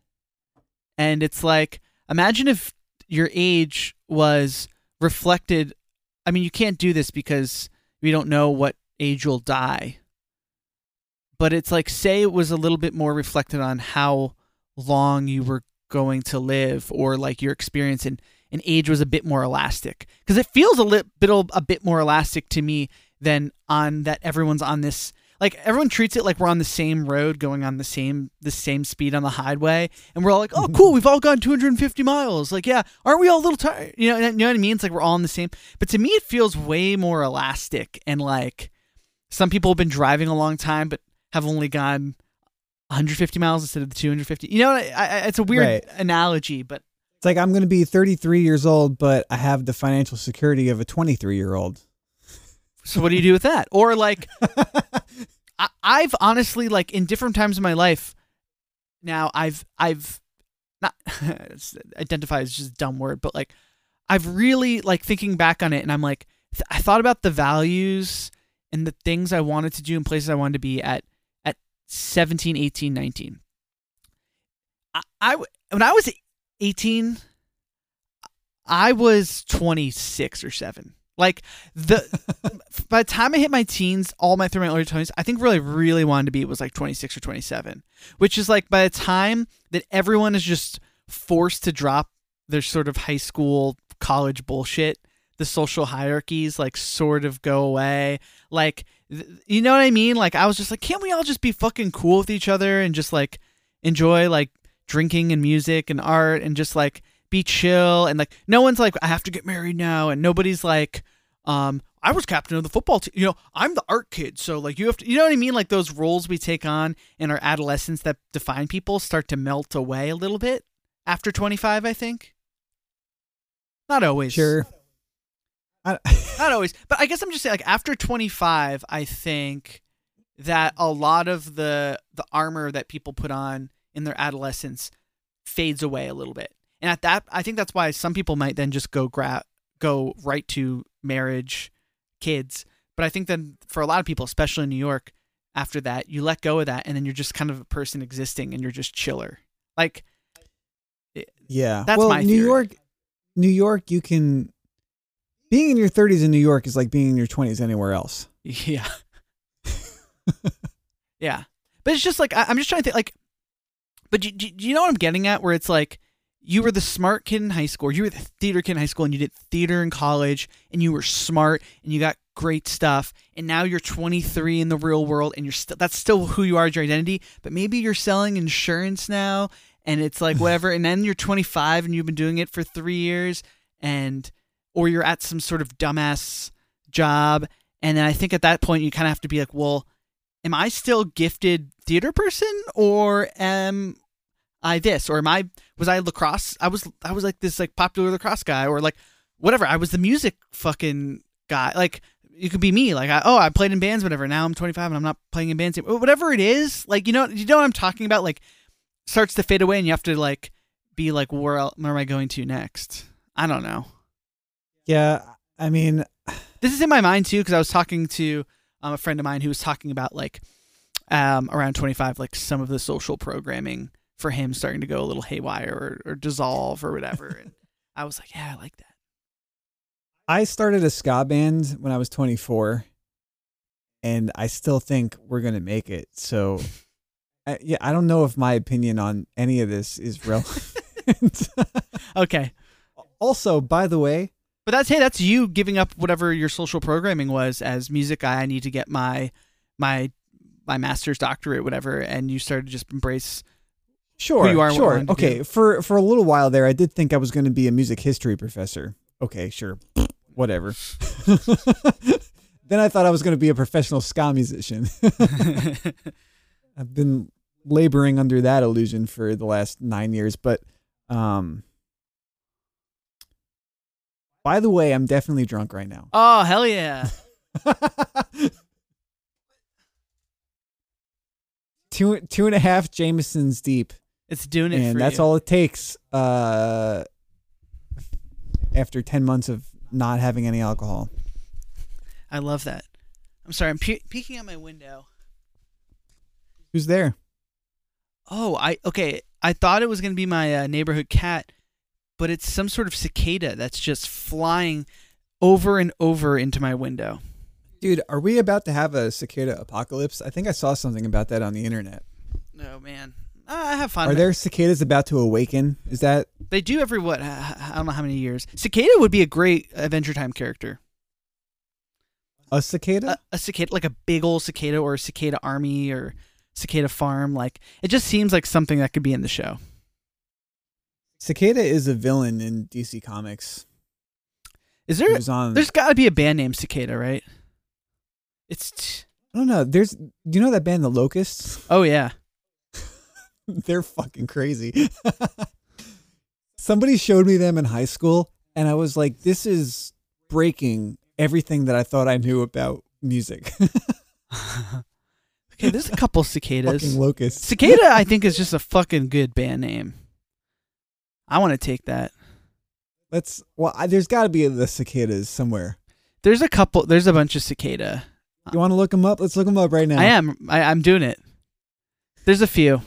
and it's like imagine if your age was reflected. I mean, you can't do this because we don't know what age you'll die but it's like say it was a little bit more reflected on how long you were going to live or like your experience and, and age was a bit more elastic because it feels a little bit a bit more elastic to me than on that everyone's on this like everyone treats it like we're on the same road going on the same the same speed on the highway. And we're all like oh cool we've all gone 250 miles. Like yeah aren't we all a little tired you know you know what i mean? It's like we're all on the same. But to me it feels way more elastic and like some people have been driving a long time but have only gone 150 miles instead of the 250 you know I, I, it's a weird Right. analogy but It's like I'm going to be 33 years old, but I have the financial security of a 23 year old. So what do you do with that? Or like I, I've honestly like in different times of my life now I've I've not identify is just a dumb word but like I've really like thinking back on it and I'm like th- I thought about the values and the things I wanted to do and places I wanted to be at at 17 18 19 I, I when I was 18 I was 26 or 7 like the by the time I hit my teens, all my through my early twenties, I think really really wanted to be was like twenty six or twenty seven, which is like by the time that everyone is just forced to drop their sort of high school college bullshit, the social hierarchies like sort of go away. Like th- you know what I mean? Like I was just like, can't we all just be fucking cool with each other and just like enjoy like drinking and music and art and just like be chill and like no one's like I have to get married now and nobody's like um I was captain of the football team. You know, I'm the art kid, so like you have to you know what I mean? Like those roles we take on in our adolescence that define people start to melt away a little bit after 25, I think. Not always. Sure. I, Not always, but I guess I'm just saying like after 25, I think that a lot of the the armor that people put on in their adolescence fades away a little bit. And at that I think that's why some people might then just go grab go right to marriage, kids. But I think then for a lot of people, especially in New York, after that, you let go of that and then you're just kind of a person existing and you're just chiller. Like yeah. That's well, my New theory. York, New York, you can being in your 30s in New York is like being in your 20s anywhere else. Yeah. yeah. But it's just like I, I'm just trying to think like but do, do, do you know what I'm getting at where it's like you were the smart kid in high school, you were the theater kid in high school and you did theater in college and you were smart and you got great stuff and now you're 23 in the real world and you're still that's still who you are as your identity, but maybe you're selling insurance now and it's like whatever and then you're 25 and you've been doing it for 3 years and or you're at some sort of dumbass job and then I think at that point you kind of have to be like, well, am I still gifted theater person or am I this or am I was I lacrosse? I was I was like this like popular lacrosse guy or like whatever. I was the music fucking guy. Like you could be me. Like I, oh, I played in bands, whatever. Now I'm 25 and I'm not playing in bands. anymore. Whatever it is, like you know, you know what I'm talking about. Like starts to fade away, and you have to like be like, where el- where am I going to next? I don't know. Yeah. I mean, this is in my mind too because I was talking to um, a friend of mine who was talking about like um, around 25, like some of the social programming for him starting to go a little haywire or, or dissolve or whatever. and I was like, yeah, I like that. I started a ska band when I was 24, and I still think we're gonna make it. So, I, yeah, I don't know if my opinion on any of this is relevant. Okay, also, by the way, but that's hey, that's you giving up whatever your social programming was as music guy. I need to get my my my master's doctorate, whatever, and you started to just embrace. Sure, you are and what you sure, okay. do. For for a little while there, I did think I was going to be a music history professor. Okay, sure, whatever. then I thought I was going to be a professional ska musician. I've been laboring under that illusion for the last nine years. But um by the way, I'm definitely drunk right now. oh hell yeah! two two and a half Jamesons deep. It's doing it, And that's you. all it takes uh after ten months of not having any alcohol. I love that. I'm sorry, I'm pe- peeking out my window. Who's there? Oh, I okay. I thought it was gonna be my uh, neighborhood cat, but it's some sort of cicada that's just flying over and over into my window. Dude, are we about to have a cicada apocalypse? I think I saw something about that on the internet. Oh man, I have fun. Are there cicadas about to awaken? Is that They do every what? I I don't know how many years. Cicada would be a great Adventure Time character. a cicada? A, a cicada, like a big old cicada, or a cicada army, or cicada farm. Like it just seems like something that could be in the show. Cicada is a villain in DC Comics. Is there? on. There's got to be a band named Cicada, right? It's. T- I don't know. There's. Do you know that band, The Locusts? oh yeah. They're fucking crazy. Somebody showed me them in high school, and I was like, "This is breaking everything that I thought I knew about music." okay, there's a couple cicadas. fucking locusts. Cicada, I think, is just a fucking good band name. I want to take that. Let's. Well, I, there's got to be the cicadas somewhere. There's a couple. There's a bunch of cicada. You want to look them up? Let's look them up right now. I am. I, I'm doing it. There's a few.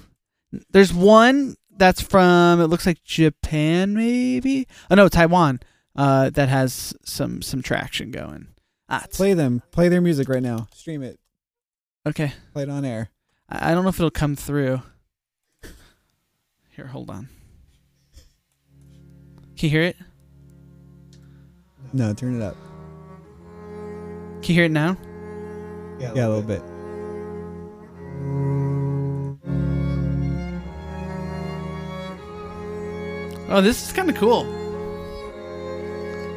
There's one that's from. It looks like Japan, maybe. Oh no, Taiwan. Uh, that has some some traction going. Ah, Play them. Play their music right now. Stream it. okay. Play it on air. I, I don't know if it'll come through. Here, hold on. Can you hear it? No, turn it up. Can you hear it now? Yeah, a little bit. Oh, this is kind of cool.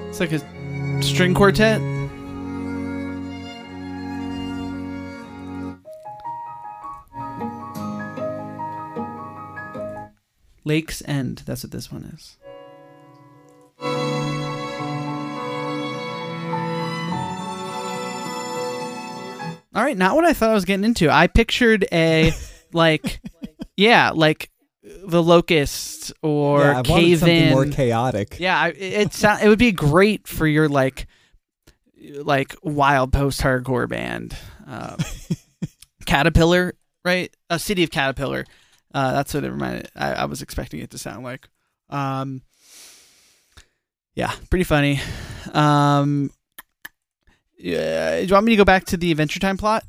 It's like a string quartet. Lakes End. That's what this one is. All right, not what I thought I was getting into. I pictured a like, yeah, like the locust or yeah, I cave something in. more chaotic. Yeah, it it, sound, it would be great for your like like wild post hardcore band. Um, Caterpillar, right? A city of Caterpillar. Uh, that's what it reminded. I, I was expecting it to sound like. Um, yeah, pretty funny. Um, yeah, do you want me to go back to the Adventure Time plot?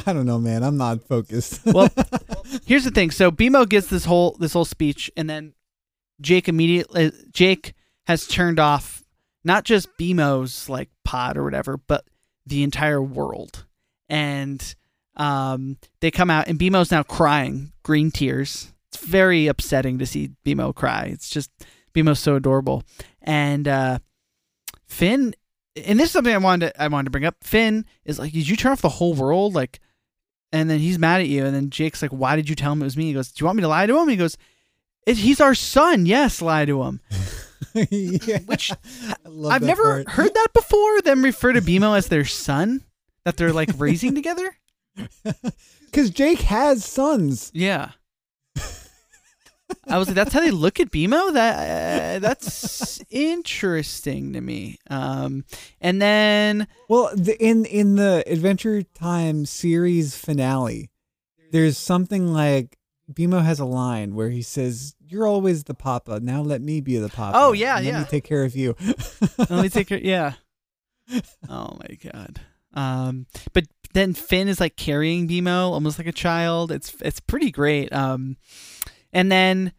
I don't know, man. I'm not focused. Well, here's the thing. So BMO gets this whole this whole speech, and then Jake immediately Jake has turned off not just BMO's like pod or whatever, but the entire world. And um, they come out, and BMO's now crying, green tears. It's very upsetting to see BMO cry. It's just BMO's so adorable, and uh, Finn. And this is something I wanted to, I wanted to bring up. Finn is like, did you turn off the whole world? Like, and then he's mad at you. And then Jake's like, why did you tell him it was me? He goes, do you want me to lie to him? He goes, he's our son. Yes, lie to him. yeah. Which I've never part. heard that before. Them refer to BMO as their son that they're like raising together. Because Jake has sons. Yeah. I was like, that's how they look at BMO. That uh, that's interesting to me. Um, and then Well, the, in in the Adventure Time series finale, there's something like BMO has a line where he says, "You're always the papa. Now let me be the papa. Oh, yeah, let yeah. me take care of you." let me take care. Yeah. Oh my god. Um, but then Finn is like carrying BMO almost like a child. It's it's pretty great. Um, and then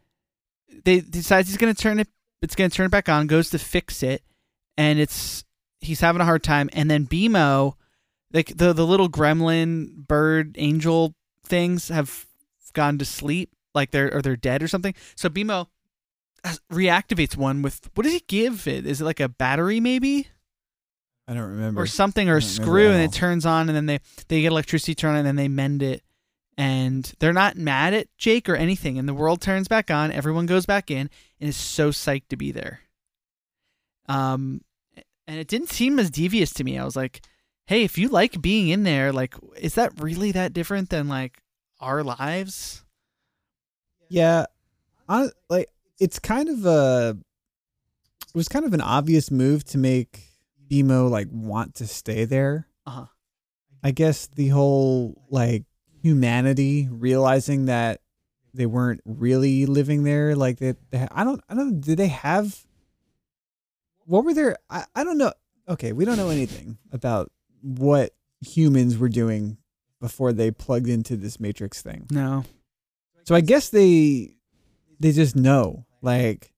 they decides he's gonna turn it. It's gonna turn it back on. Goes to fix it, and it's he's having a hard time. And then BMO, like the the little gremlin bird angel things have gone to sleep. Like they're or they're dead or something. So has- reactivates one with what does he give it? Is it like a battery maybe? I don't remember. or something or a screw and it turns on and then they they get electricity turned on and then they mend it and they're not mad at Jake or anything and the world turns back on everyone goes back in and is so psyched to be there um and it didn't seem as devious to me I was like hey if you like being in there like is that really that different than like our lives Yeah, I, like it's kind of a. It was kind of an obvious move to make BMO like want to stay there. uh-huh I guess the whole like humanity realizing that they weren't really living there, like that. They, I don't. I don't. Did they have? What were their? I, I don't know. Okay, we don't know anything about what humans were doing before they plugged into this matrix thing. no So I guess they they just know like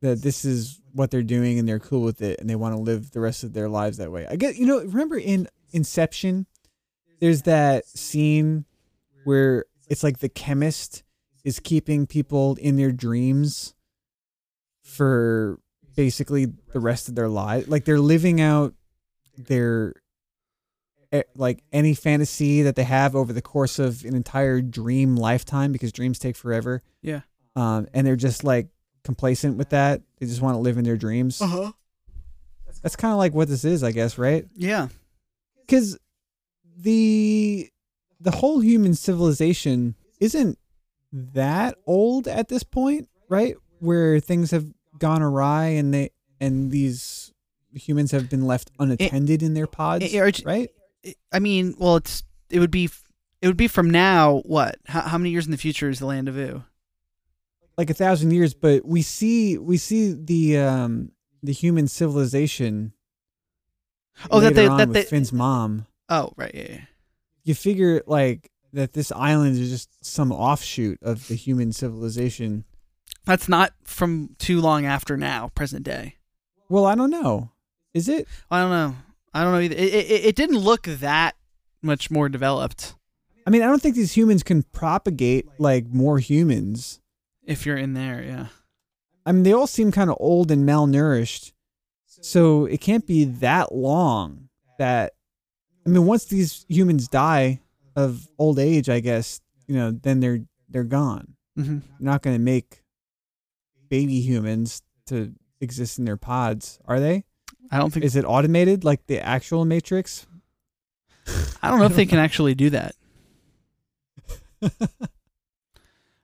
that this is what they're doing and they're cool with it and they want to live the rest of their lives that way. I get you know remember in Inception there's that scene where it's like the chemist is keeping people in their dreams for basically the rest of their life like they're living out their eh, like any fantasy that they have over the course of an entire dream lifetime because dreams take forever. Yeah. Um, and they're just like complacent with that. They just want to live in their dreams. uh-huh That's kind of like what this is, I guess, right? yeah Because the the whole human civilization isn't that old at this point, right? Where things have gone awry and they and these humans have been left unattended in their pods, or j- right? I mean, well, it's it would be it would be from now. What? How, how many years in the future is the land of Ooo? like a thousand years, but we see we see the um the human civilization. Oh, that they- that with they- Finn's mom. Oh, right. Yeah, yeah. You figure like that this island is just some offshoot of the human civilization. That's not from too long after now, present day. Well, I don't know. Is it? I don't know. I don't know either. It, it, it didn't look that much more developed. I mean, I don't think these humans can propagate like more humans. if you're in there. Yeah. I mean, they all seem kind of old and malnourished, so it can't be that long. That I mean, once these humans die of old age, I guess you know, then they're they're gone. hmm You're not going to make baby humans to exist in their pods, are they? I don't think. Is it automated like the actual Matrix? I don't know if they can actually do that.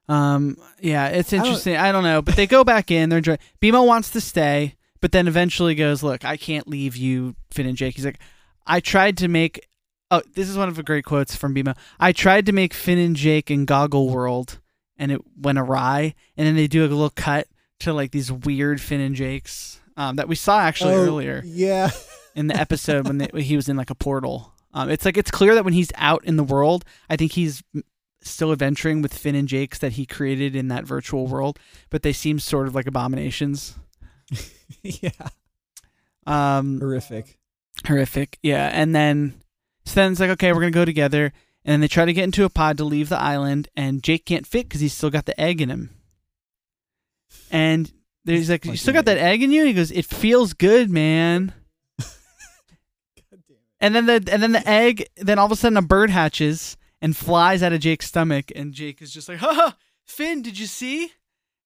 Um. Yeah, it's don't- interesting. I don't, know, but they go back in. They're enjoying. BMO wants to stay, but then eventually goes, "Look, I can't leave you, Finn and Jake." He's like, "I tried to make." Oh, this is one of the great quotes from BMO. I tried to make Finn and Jake in Goggle World, and it went awry. And then they do a little cut to like these weird Finn and Jakes um, that we saw actually Oh, earlier Yeah. in the episode when, they, when he was in like a portal. Um, it's like it's clear that when he's out in the world, I think he's still adventuring with Finn and Jake's that he created in that virtual world, but they seem sort of like abominations. yeah. Um, Horrific. Horrific, yeah. And then so then it's like, okay, we're gonna go together, and then they try to get into a pod to leave the island, and Jake can't fit because he's still got the egg in him. And there's like, you still got that egg in you? He goes, it feels good, man. And then the and then the egg, then all of a sudden a bird hatches and flies out of Jake's stomach, and Jake is just like, "Ha ha, Finn, did you see?"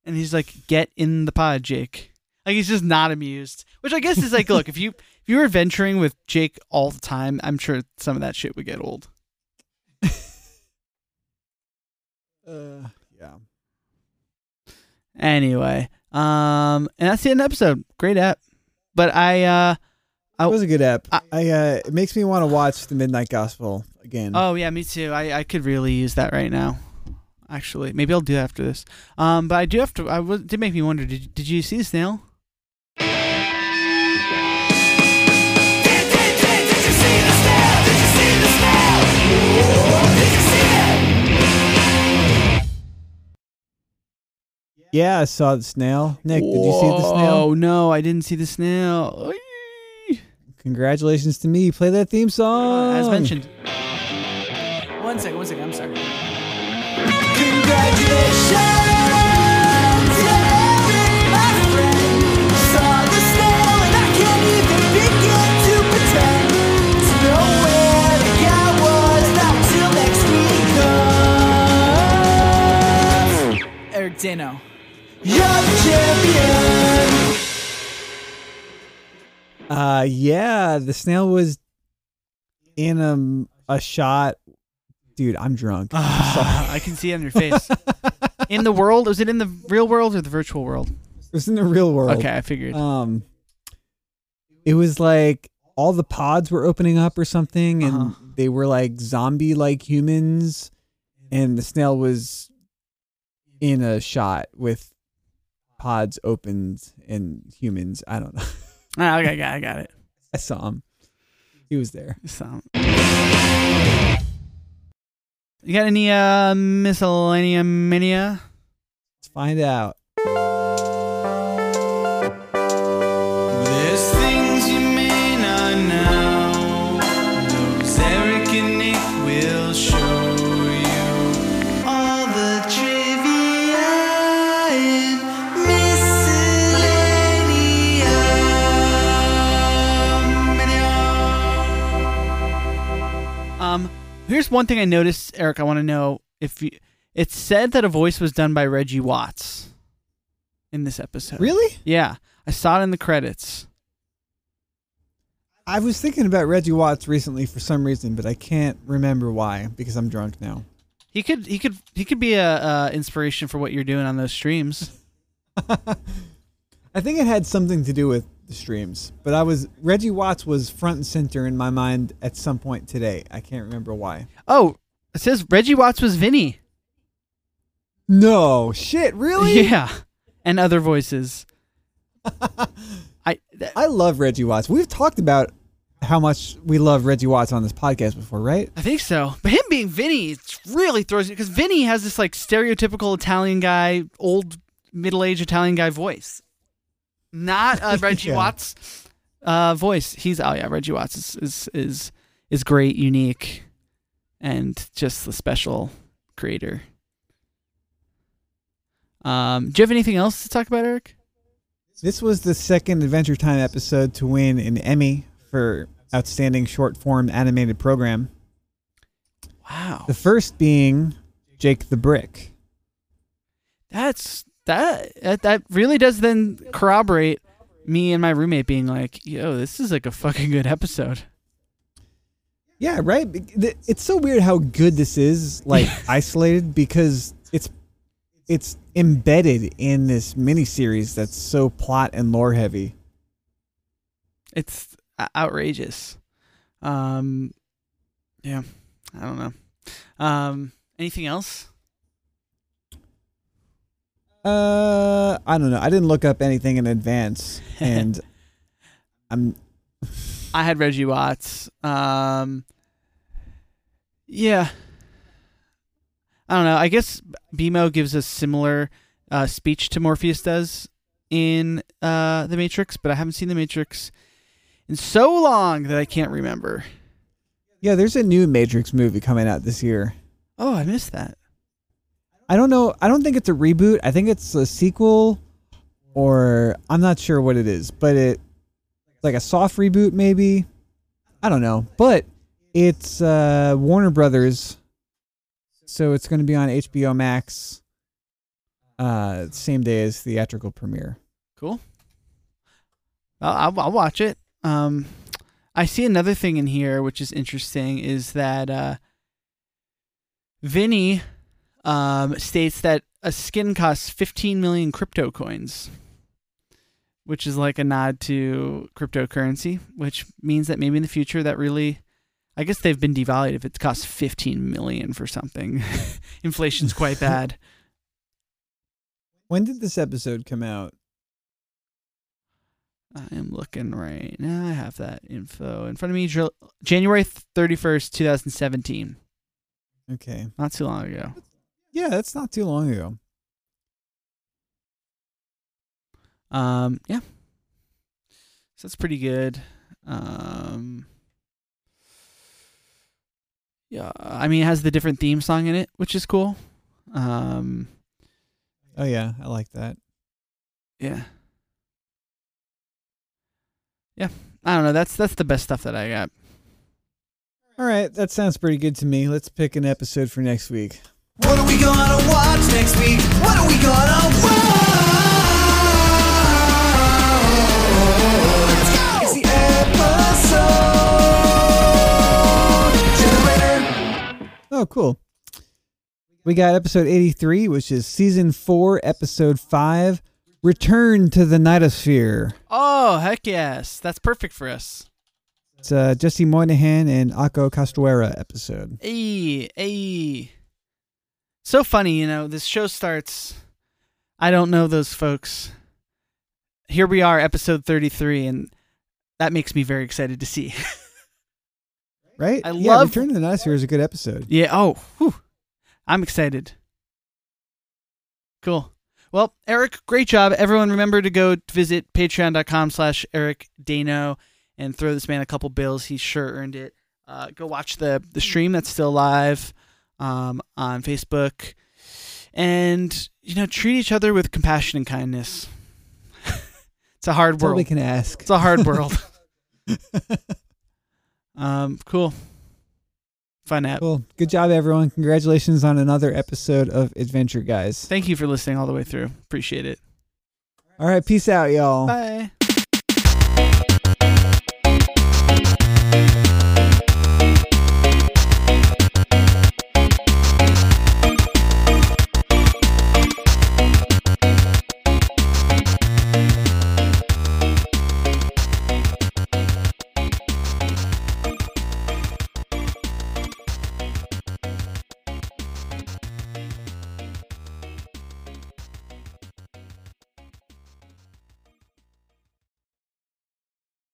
And he's like, "Get in the pod, Jake." Like he's just not amused, which I guess is like, look, if you if you were adventuring with Jake all the time, I'm sure some of that shit would get old. Uh, yeah. Anyway, um, and that's the end of the episode. Great app, but I uh, It was a good app. I- I, uh, it makes me want to watch the Midnight Gospel again. Oh yeah, me too. I, I could really use that right now. Actually, maybe I'll do that after this. Um, but I do have to. I was, did make me wonder. Did did you see the snail? Yeah, I saw the snail. Nick, did you see the snail? Oh no, I didn't see the snail. Congratulations to me. Play that theme song. As mentioned. One second. One second. Comes. Eric Dano. You're the champion. Uh, yeah, the snail was in a, a shot. Dude, I'm drunk. I'm. I can see it on your face. in the world, was it in the real world or the virtual world? It was in the real world. Okay, I figured. Um, it was like all the pods were opening up or something, and Uh-huh. they were like zombie-like humans, and the snail was in a shot with pods opened and humans. I don't know. Ah, okay, I got, I got it. I saw him. He was there. So. You got any uh miscellanea mania? Let's find out. Here's one thing I noticed, Eric. I want to know if you. It said that a voice was done by Reggie Watts in this episode. Really? Yeah, I saw it in the credits. I was thinking about Reggie Watts recently for some reason, but I can't remember why because I'm drunk now. He could, he could, he could be a uh, inspiration for what you're doing on those streams. I think it had something to do with the streams, but I was Reggie Watts was front and center in my mind at some point today. I can't remember why. Oh, it says Reggie Watts was Vinny. No shit, really? Yeah, and other voices. I th- I love Reggie Watts. We've talked about how much we love Reggie Watts on this podcast before, right? I think so. But him being Vinny it really throws because Vinny has this like stereotypical Italian guy, old middle aged Italian guy voice. Not uh, Reggie Yeah. Watts uh, voice. He's oh yeah, Reggie Watts is, is is is great, unique, and just the special creator. Um, do you have anything else to talk about, Eric? This was the second Adventure Time episode to win an Emmy for Outstanding Short Form Animated Program. Wow, The first being Jake the Brick. that's that that, really does then corroborate me and my roommate being like, "Yo, this is like a fucking good episode." Yeah, right. It's so weird how good this is, like isolated, because it's it's embedded in this miniseries that's so plot and lore heavy. It's outrageous. Um, yeah, I don't know. Um, anything else? Uh, I don't know. I didn't look up anything in advance, and I'm I had Reggie Watts. Um, yeah. I don't know. I guess BMO gives a similar uh, speech to Morpheus does in uh, The Matrix, but I haven't seen The Matrix in so long that I can't remember. yeah. There's a new Matrix movie coming out this year. Oh, I missed that. I don't know. I don't think it's a reboot. I think it's a sequel, or I'm not sure what it is. But it like a soft reboot, maybe. I don't know. But it's uh, Warner Brothers, so it's going to be on HBO Max. Uh, same day as theatrical premiere. Cool. I'll, I'll, watch it. Um, I see another thing in here which is interesting is that uh, Vinny um, states that a skin costs 15 million crypto coins, which is like a nod to cryptocurrency, which means that maybe in the future that really. I guess they've been devalued if it costs 15 million for something. Inflation's quite bad. When did this episode come out? I am looking right now. I have that info in front of me. January 31st, 2017. Okay. Not too long ago. Yeah, that's not too long ago. Um, yeah. So that's pretty good. Um, yeah, I mean, it has the different theme song in it, which is cool. Um, Oh yeah, I like that. yeah. Yeah, I don't know. That's that's the best stuff that I got. All right, that sounds pretty good to me. Let's pick an episode for next week. What are we gonna watch next week? What are we gonna watch? It's the episode generator. Oh, cool. We got episode 83, which is season 4, episode 5, Return to the Nightosphere. Oh heck yes, that's perfect for us. It's a Jesse Moynihan and Ako Castuera episode. Hey, hey. So funny, you know, this show starts. I don't know those folks. Here we are, episode 33, and that makes me very excited to see. Right? I yeah, love- Return to the Nightosphere is a good episode. yeah, oh, whew. I'm excited. Cool. Well, Eric, great job. Everyone remember to go visit patreon.com slash Eric Dano and throw this man a couple bills. He sure earned it. Uh, go watch the, the stream that's still live um, on Facebook. And, you know, treat each other with compassion and kindness. it's a hard That's world. we can ask. It's a hard world. um, cool. Fun app. Cool. Good job, everyone. Congratulations on another episode of Adventure Guys. Thank you for listening all the way through. Appreciate it. All right, peace out, y'all. Bye.